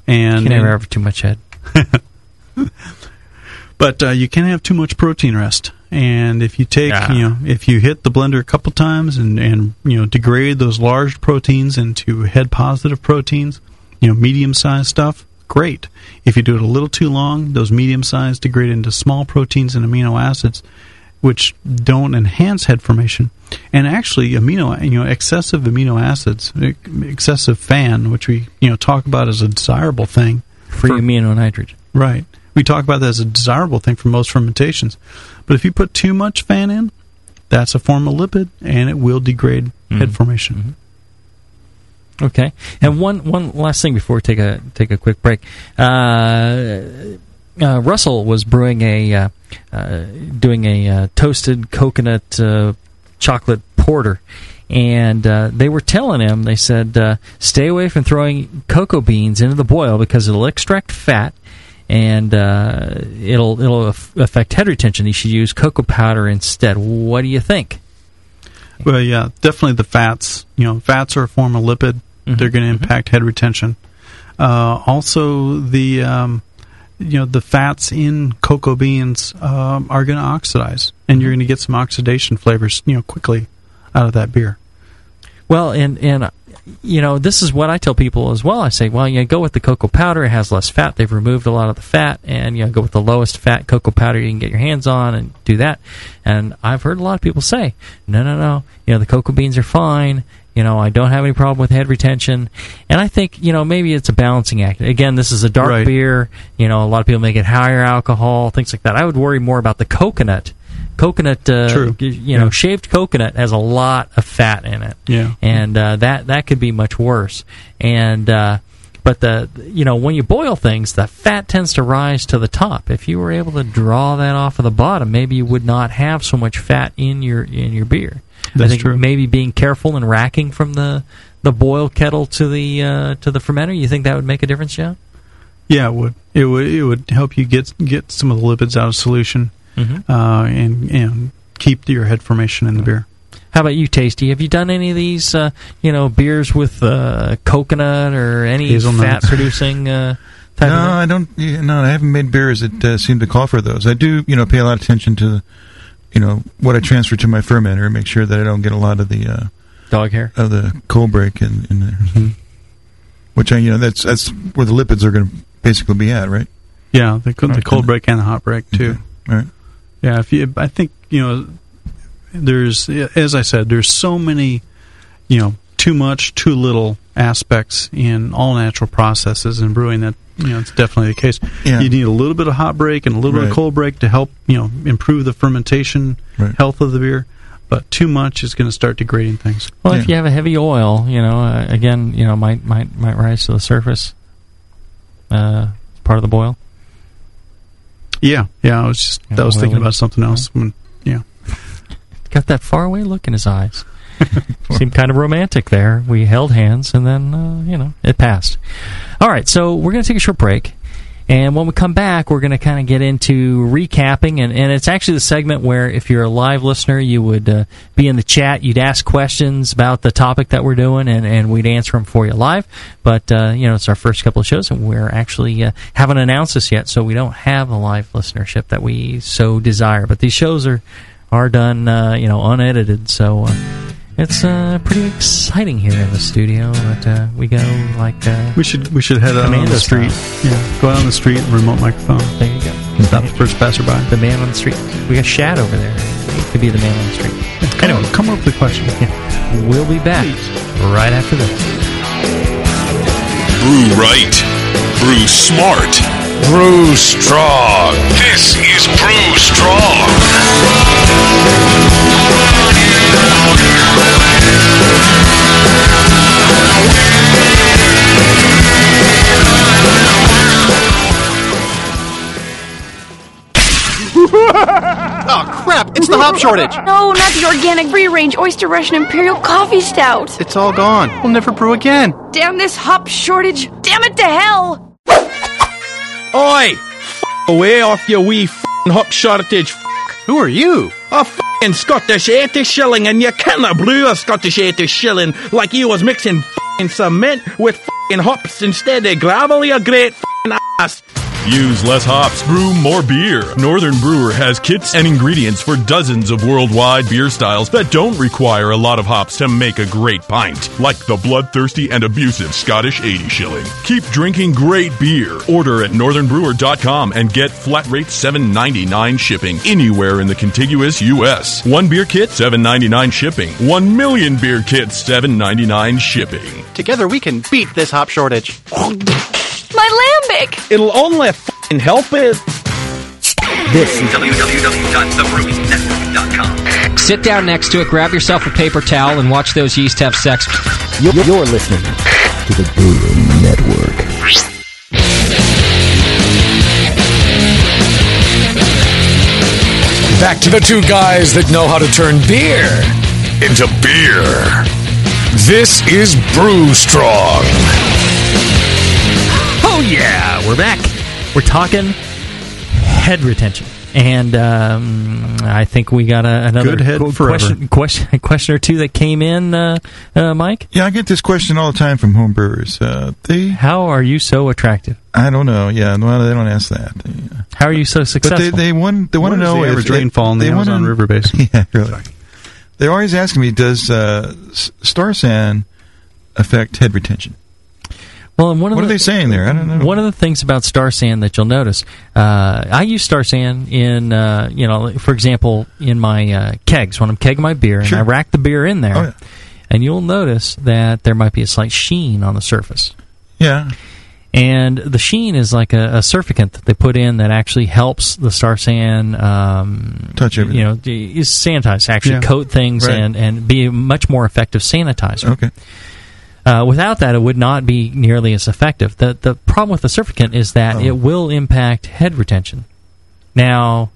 And you can never have too much head. [laughs] [laughs] but uh, you can't have too much protein rest. And if you take, Yeah. you know, if you hit the blender a couple times and and you know degrade those large proteins into head positive proteins, you know, medium sized stuff, great. If you do it a little too long, those medium sized degrade into small proteins and amino acids, which don't enhance head formation. And actually, amino, you know, excessive amino acids, excessive FAN, which we you know talk about as a desirable thing, free amino nitrogen. Right. We talk about that as a desirable thing for most fermentations. But if you put too much FAN in, that's a form of lipid and it will degrade head formation. Okay, and one one last thing before we take a take a quick break. Uh, uh, Russell was brewing a uh, uh, doing a uh, toasted coconut uh, chocolate porter, and uh, they were telling him they said uh, stay away from throwing cocoa beans into the boil because it'll extract fat. And uh, it'll it'll affect head retention. You should use cocoa powder instead. What do you think? Well, yeah, definitely the fats. You know, fats are a form of lipid. They're going to impact head retention. Uh, also, the um, you know the fats in cocoa beans um, are going to oxidize, and you're going to get some oxidation flavors. You know, quickly out of that beer. Well, and and you know, this is what I tell people as well. I say, well, you know, go with the cocoa powder. It has less fat. They've removed a lot of the fat, and you know, go with the lowest fat cocoa powder you can get your hands on, and do that. And I've heard a lot of people say, no, no, no. You know, the cocoa beans are fine. You know, I don't have any problem with head retention. And I think, you know, maybe it's a balancing act. Again, this is a dark Right. beer. You know, a lot of people make it higher alcohol, things like that. I would worry more about the coconut. Coconut, uh, True. you know, Yeah. shaved coconut has a lot of fat in it Yeah. and uh, that that could be much worse. And uh, But the you know when you boil things, the fat tends to rise to the top. If you were able to draw that off of the bottom, maybe you would not have so much fat in your in your beer. I That's think true. maybe being careful and racking from the the boil kettle to the uh, to the fermenter. You think that would make a difference, John? Yeah, it would. It would. It would help you get get some of the lipids out of solution, Mhm. uh, and and keep your head formation in the beer. How about you, Tasty? Have you done any of these, uh, you know, beers with uh, coconut or any Hazelnuts. fat-producing uh, type no, of thing? I don't. Yeah, no, I haven't made beers that uh, seem to call for those. I do, you know, pay a lot of attention to, you know, what I transfer to my fermenter, and make sure that I don't get a lot of the uh, dog hair of the cold break in, in there. Which I, you know, that's that's where the lipids are going to basically be at, right? Yeah, the, co- the cold break and the hot break too. All right. Yeah, if you, I think you know, there's as I said, there's so many, you know, too much, too little aspects in all natural processes in brewing that you know it's definitely the case. Yeah. You need a little bit of hot break and a little bit of cold break to help you know improve the fermentation Right. health of the beer, but too much is going to start degrading things. Well, if you have a heavy oil, you know, uh, again, you know, might might might rise to the surface. Uh, part of the boil. Yeah, yeah. I was just Yeah, I was thinking about something else. When, yeah. Got that faraway look in his eyes. [laughs] Seemed kind of romantic there. We held hands, and then uh, you know it passed. All right, so we're going to take a short break, and when we come back, we're going to kind of get into recapping, and, and it's actually the segment where if you're a live listener, you would uh, be in the chat, you'd ask questions about the topic that we're doing, and, and we'd answer them for you live. But uh, you know, it's our first couple of shows, and we're actually uh, haven't announced this yet, so we don't have a live listenership that we so desire. But these shows are are done, uh, you know, unedited, so. It's uh, pretty exciting here in the studio, but uh, we go like uh, We should we should head out on Commando the street. style. Yeah, go out on the street and remote microphone. There you go. Stop the first passerby. The man on the street. We got Shad over there. He could be the man on the street. Anyway, come up with a question. Yeah. We'll be back right after this. Brew right. Brew smart. Brew strong. This is Brew Strong. [laughs] oh crap! It's the hop shortage. No, not the organic free range oyster Russian Imperial Coffee Stout. It's all gone. We'll never brew again. Damn this hop shortage. Damn it to hell. Oi! F- away off your wee f***ing hop shortage. F- Who are you? A f***ing Scottish 80 shilling, and you can't brew a Scottish 80 shilling like you was mixing f***ing cement with f***ing hops instead of gravel, you great f***ing ass. Use less hops, brew more beer. Northern Brewer has kits and ingredients for dozens of worldwide beer styles that don't require a lot of hops to make a great pint, like the bloodthirsty and abusive Scottish 80 shilling. Keep drinking great beer. Order at northernbrewer.com and get flat rate $7.99 shipping anywhere in the contiguous U.S. One beer kit, $7.99 shipping. One million beer kits, $7.99 shipping. Together we can beat this hop shortage. My lambic. It'll only f***ing help it. This is www.thebrewingnetwork.com. Sit down next to it, grab yourself a paper towel, and watch those yeast have sex. You're, you're listening to the Brewing Network. Back to the two guys that know how to turn beer into beer. This is Brew Strong. Oh yeah, we're back. We're talking head retention, and um, I think we got a, another Good head qu- forever. question, question, [laughs] question or two that came in, uh, uh, Mike. Yeah, I get this question all the time from home brewers. Uh, they, How are you so attractive? I don't know. Yeah, well, they don't ask that. How are you so But successful? they they want they want to is know the if average they- rainfall in the they wanna- Amazon River basin? [laughs] Yeah, really. They're always asking me, does uh, s- Star San affect head retention? Well, and one of What the, are they saying there? I don't know. One of the things about Star San that you'll notice, uh, I use Star San in, uh, you know, for example, in my uh, kegs when I'm kegging my beer and I rack the beer in there, Oh, yeah. and you'll notice that there might be a slight sheen on the surface. Yeah. And the sheen is like a, a surfactant that they put in that actually helps the Star San um, Touch everything. You know, is sanitize, actually Yeah. coat things Right. and, and be a much more effective sanitizer. Okay. Uh, without that, it would not be nearly as effective. The the problem with the surfactant is that it will impact head retention. Now,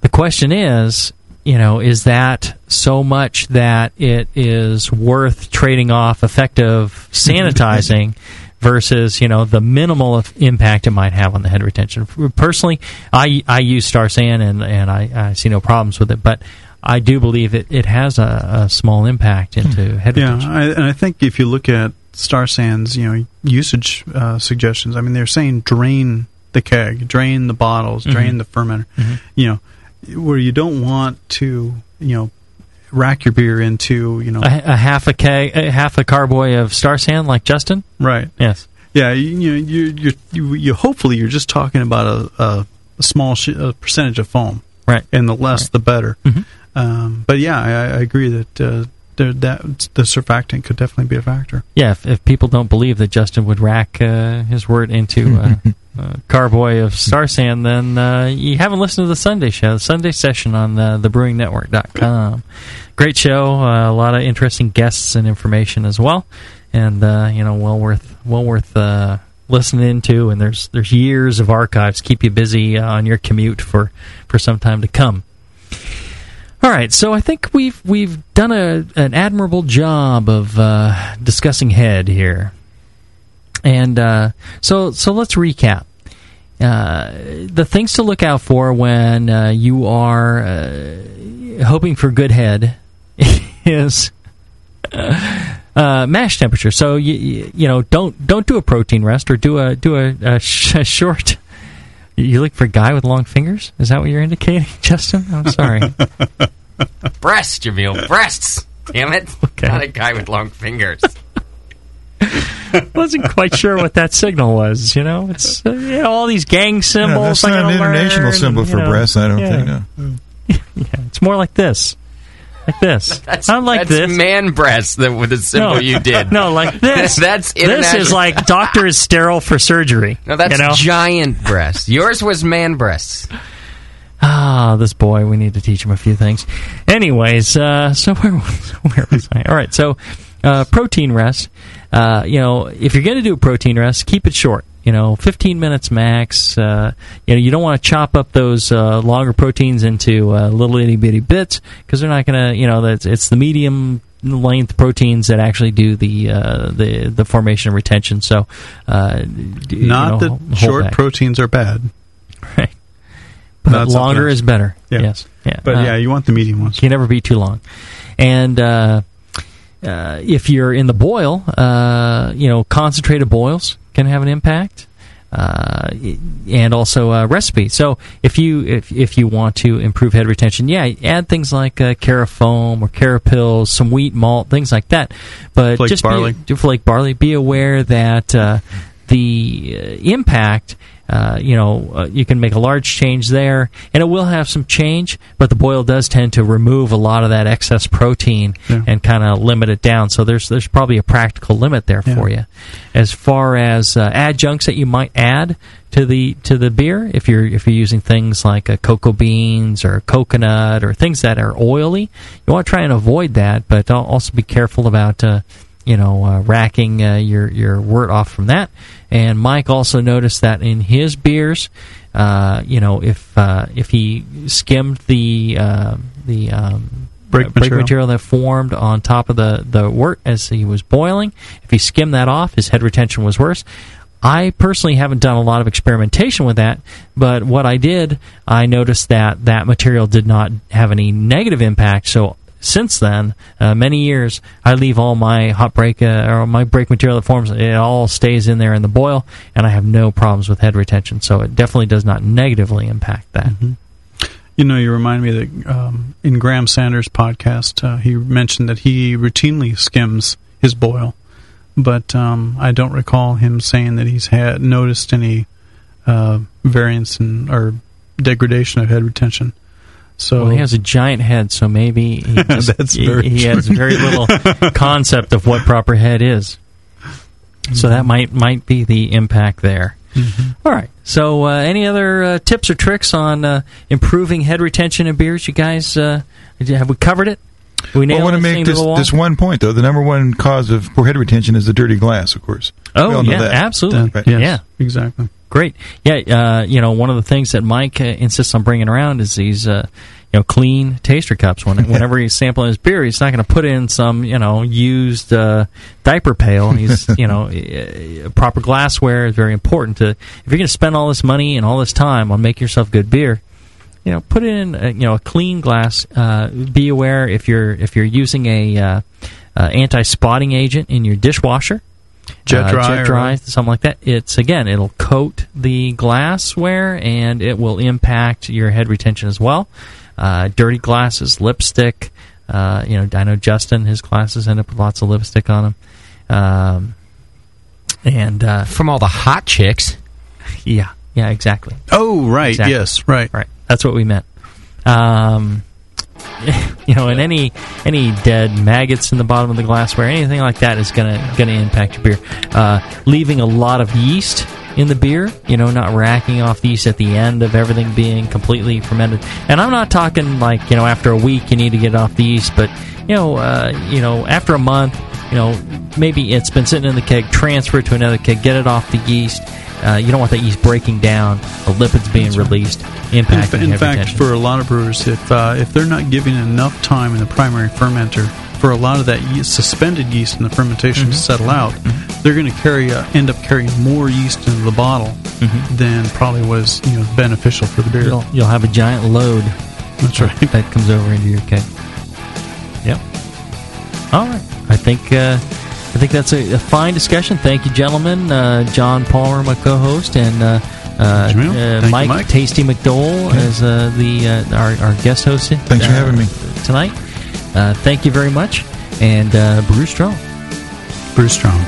the question is, you know, is that so much that it is worth trading off effective sanitizing [laughs] versus, you know, the minimal impact it might have on the head retention? Personally, I I use Star San and and I, I see no problems with it, but I do believe it, it has a, a small impact into head Yeah, retention. And I think if you look at Star San's, you know, usage uh, suggestions. I mean, they're saying drain the keg, drain the bottles, drain Mhm. the fermenter. Mhm. You know, where you don't want to, you know, rack your beer into, you know, A, a half a keg, a half a carboy of Star San, like Justin. right? Yes. Yeah, you you you you, you, you hopefully you're just talking about a, a, small sh- a percentage of foam, right? And the less, the better. Mhm. Um, but yeah, I, I agree that uh, there, that the surfactant could definitely be a factor. Yeah, if, if people don't believe that Justin would rack uh, his wort into uh, [laughs] a carboy of Star San, then uh, you haven't listened to the Sunday show, the Sunday session on uh, the thebrewingnetwork.com. Great show, uh, a lot of interesting guests and information as well, and uh, you know, well worth well worth uh, listening to. And there's there's years of archives keep you busy uh, on your commute for for some time to come. All right, so I think we've we've done a an admirable job of uh, discussing head here, and uh, so so let's recap. Uh, the things to look out for when uh, you are uh, hoping for good head [laughs] is uh, mash temperature. So you, you know don't don't do a protein rest or do a do a, a, sh- a short. You look for a guy with long fingers? Is that what you're indicating, [laughs] Justin? I'm sorry. [laughs] Breasts, Jamil. Breasts. Damn it. Not a guy with long fingers. [laughs] wasn't quite sure what that signal was. You know, it's uh, you know all these gang symbols. that's I not gotta an international learn, symbol you for know, breasts, I don't yeah. think, no. yeah, it's more like this, like this. [laughs] That's, I like that's this. man breasts that with the symbol no, you did. [laughs] No, like [laughs] this. that's this is like doctor is sterile for surgery. No, that's you know? giant breasts. Yours was man breasts. Ah, this boy, we need to teach him a few things. Anyways, uh, so where was, where was I? All right, so uh, protein rest. Uh, you know, if you're going to do a protein rest, keep it short. You know, 15 minutes max. Uh, you know, you don't want to chop up those uh, longer proteins into uh, little itty bitty bits because they're not going to. You know, that's it's the medium length proteins that actually do the uh, the the formation and retention. So, uh, d- you Not know, that short back. proteins are bad. Right. But Not longer is better. Yeah. Yes. Yeah. But Uh, yeah, you want the medium ones. can never be too long. And uh, uh, if you're in the boil, uh, you know, concentrated boils can have an impact. Uh, and also uh, recipe. So if you if if you want to improve head retention, yeah, add things like uh, Carafoam or Carapils, some wheat malt, things like that. But Flake just barley. Be, flake barley. Be aware that uh, the uh, impact. Uh, you know, uh, you can make a large change there, and it will have some change, but the boil does tend to remove a lot of that excess protein and kind of limit it down. So there's there's probably a practical limit there for you. As far as uh, adjuncts that you might add to the to the beer, if you're if you're using things like uh, cocoa beans or coconut or things that are oily, you want to try and avoid that, but also be careful about. You know, uh, racking uh, your your wort off from that. And Mike also noticed that in his beers, uh, you know, if uh, if he skimmed the uh, the um, Break uh, material. that formed on top of the the wort as he was boiling, if he skimmed that off, his head retention was worse. I personally haven't done a lot of experimentation with that, but what I did, I noticed that that material did not have any negative impact. So since then, uh, many years, I leave all my hot break uh, or my break material that forms. It all stays in there in the boil, and I have no problems with head retention. So it definitely does not negatively impact that. You know, you remind me that um, in Graham Sanders' podcast, uh, he mentioned that he routinely skims his boil, but um, I don't recall him saying that he's had noticed any uh, variance in or degradation of head retention. So well, he has a giant head, so maybe he, [laughs] just, That's he, very he has very little concept of what proper head is. So that might might be the impact there. All right. So, uh, any other uh, tips or tricks on uh, improving head retention in beers? You guys, uh, have we covered it? We Well, I want to make this, the this one point, though. The number one cause of poor head retention is the dirty glass, of course. Oh yeah, that. absolutely. Right. Yeah, exactly. Great. Yeah, uh, you know, one of the things that Mike uh, insists on bringing around is these, uh, you know, clean taster cups. When, [laughs] whenever he's sampling his beer, he's not going to put in some, you know, used uh, diaper pail. He's, [laughs] you know, uh, proper glassware is very important. To if you're going to spend all this money and all this time on making yourself good beer, you know, put it in, a, you know, a clean glass. Uh, be aware if you're if you're using a uh, uh, anti-spotting agent in your dishwasher Jet uh, dry jet or- dry, something like that. It's again, it'll coat the glassware and it will impact your head retention as well. Uh, dirty glasses, lipstick. Uh, you know, I know Justin, his glasses end up with lots of lipstick on them. Um, and uh, from all the hot chicks. Yeah, yeah, exactly. Oh, right. Exactly. Yes, right. Right. That's what we meant. Um, [laughs] you know, and any any dead maggots in the bottom of the glassware, anything like that is gonna gonna impact your beer. Uh, leaving a lot of yeast in the beer, you know, not racking off yeast at the end of everything being completely fermented. And I'm not talking like you know after a week you need to get off the yeast, but you know, uh, you know after a month, you know maybe it's been sitting in the keg, transfer it to another keg, get it off the yeast. Uh, you don't want that yeast breaking down, the lipids being released, In, impacting fa- in fact, for a lot of brewers, if uh, if they're not giving enough time in the primary fermenter for a lot of that yeast, suspended yeast in the fermentation Mm-hmm. to settle out, they're going to carry uh, end up carrying more yeast into the bottle than probably was you know beneficial for the beer. Mm-hmm. You'll, you'll have a giant load. That's right. That comes over into your keg. Yep. All right. I think uh, I think that's a, a fine discussion. Thank you, gentlemen. Uh, John Palmer, my co-host, and uh, uh, uh, Thank you, Mike, Mike. Tasty McDole as uh, the uh, our, our guest host. Thanks for having me. tonight. Uh, thank you very much, and uh, brew strong. Brew strong.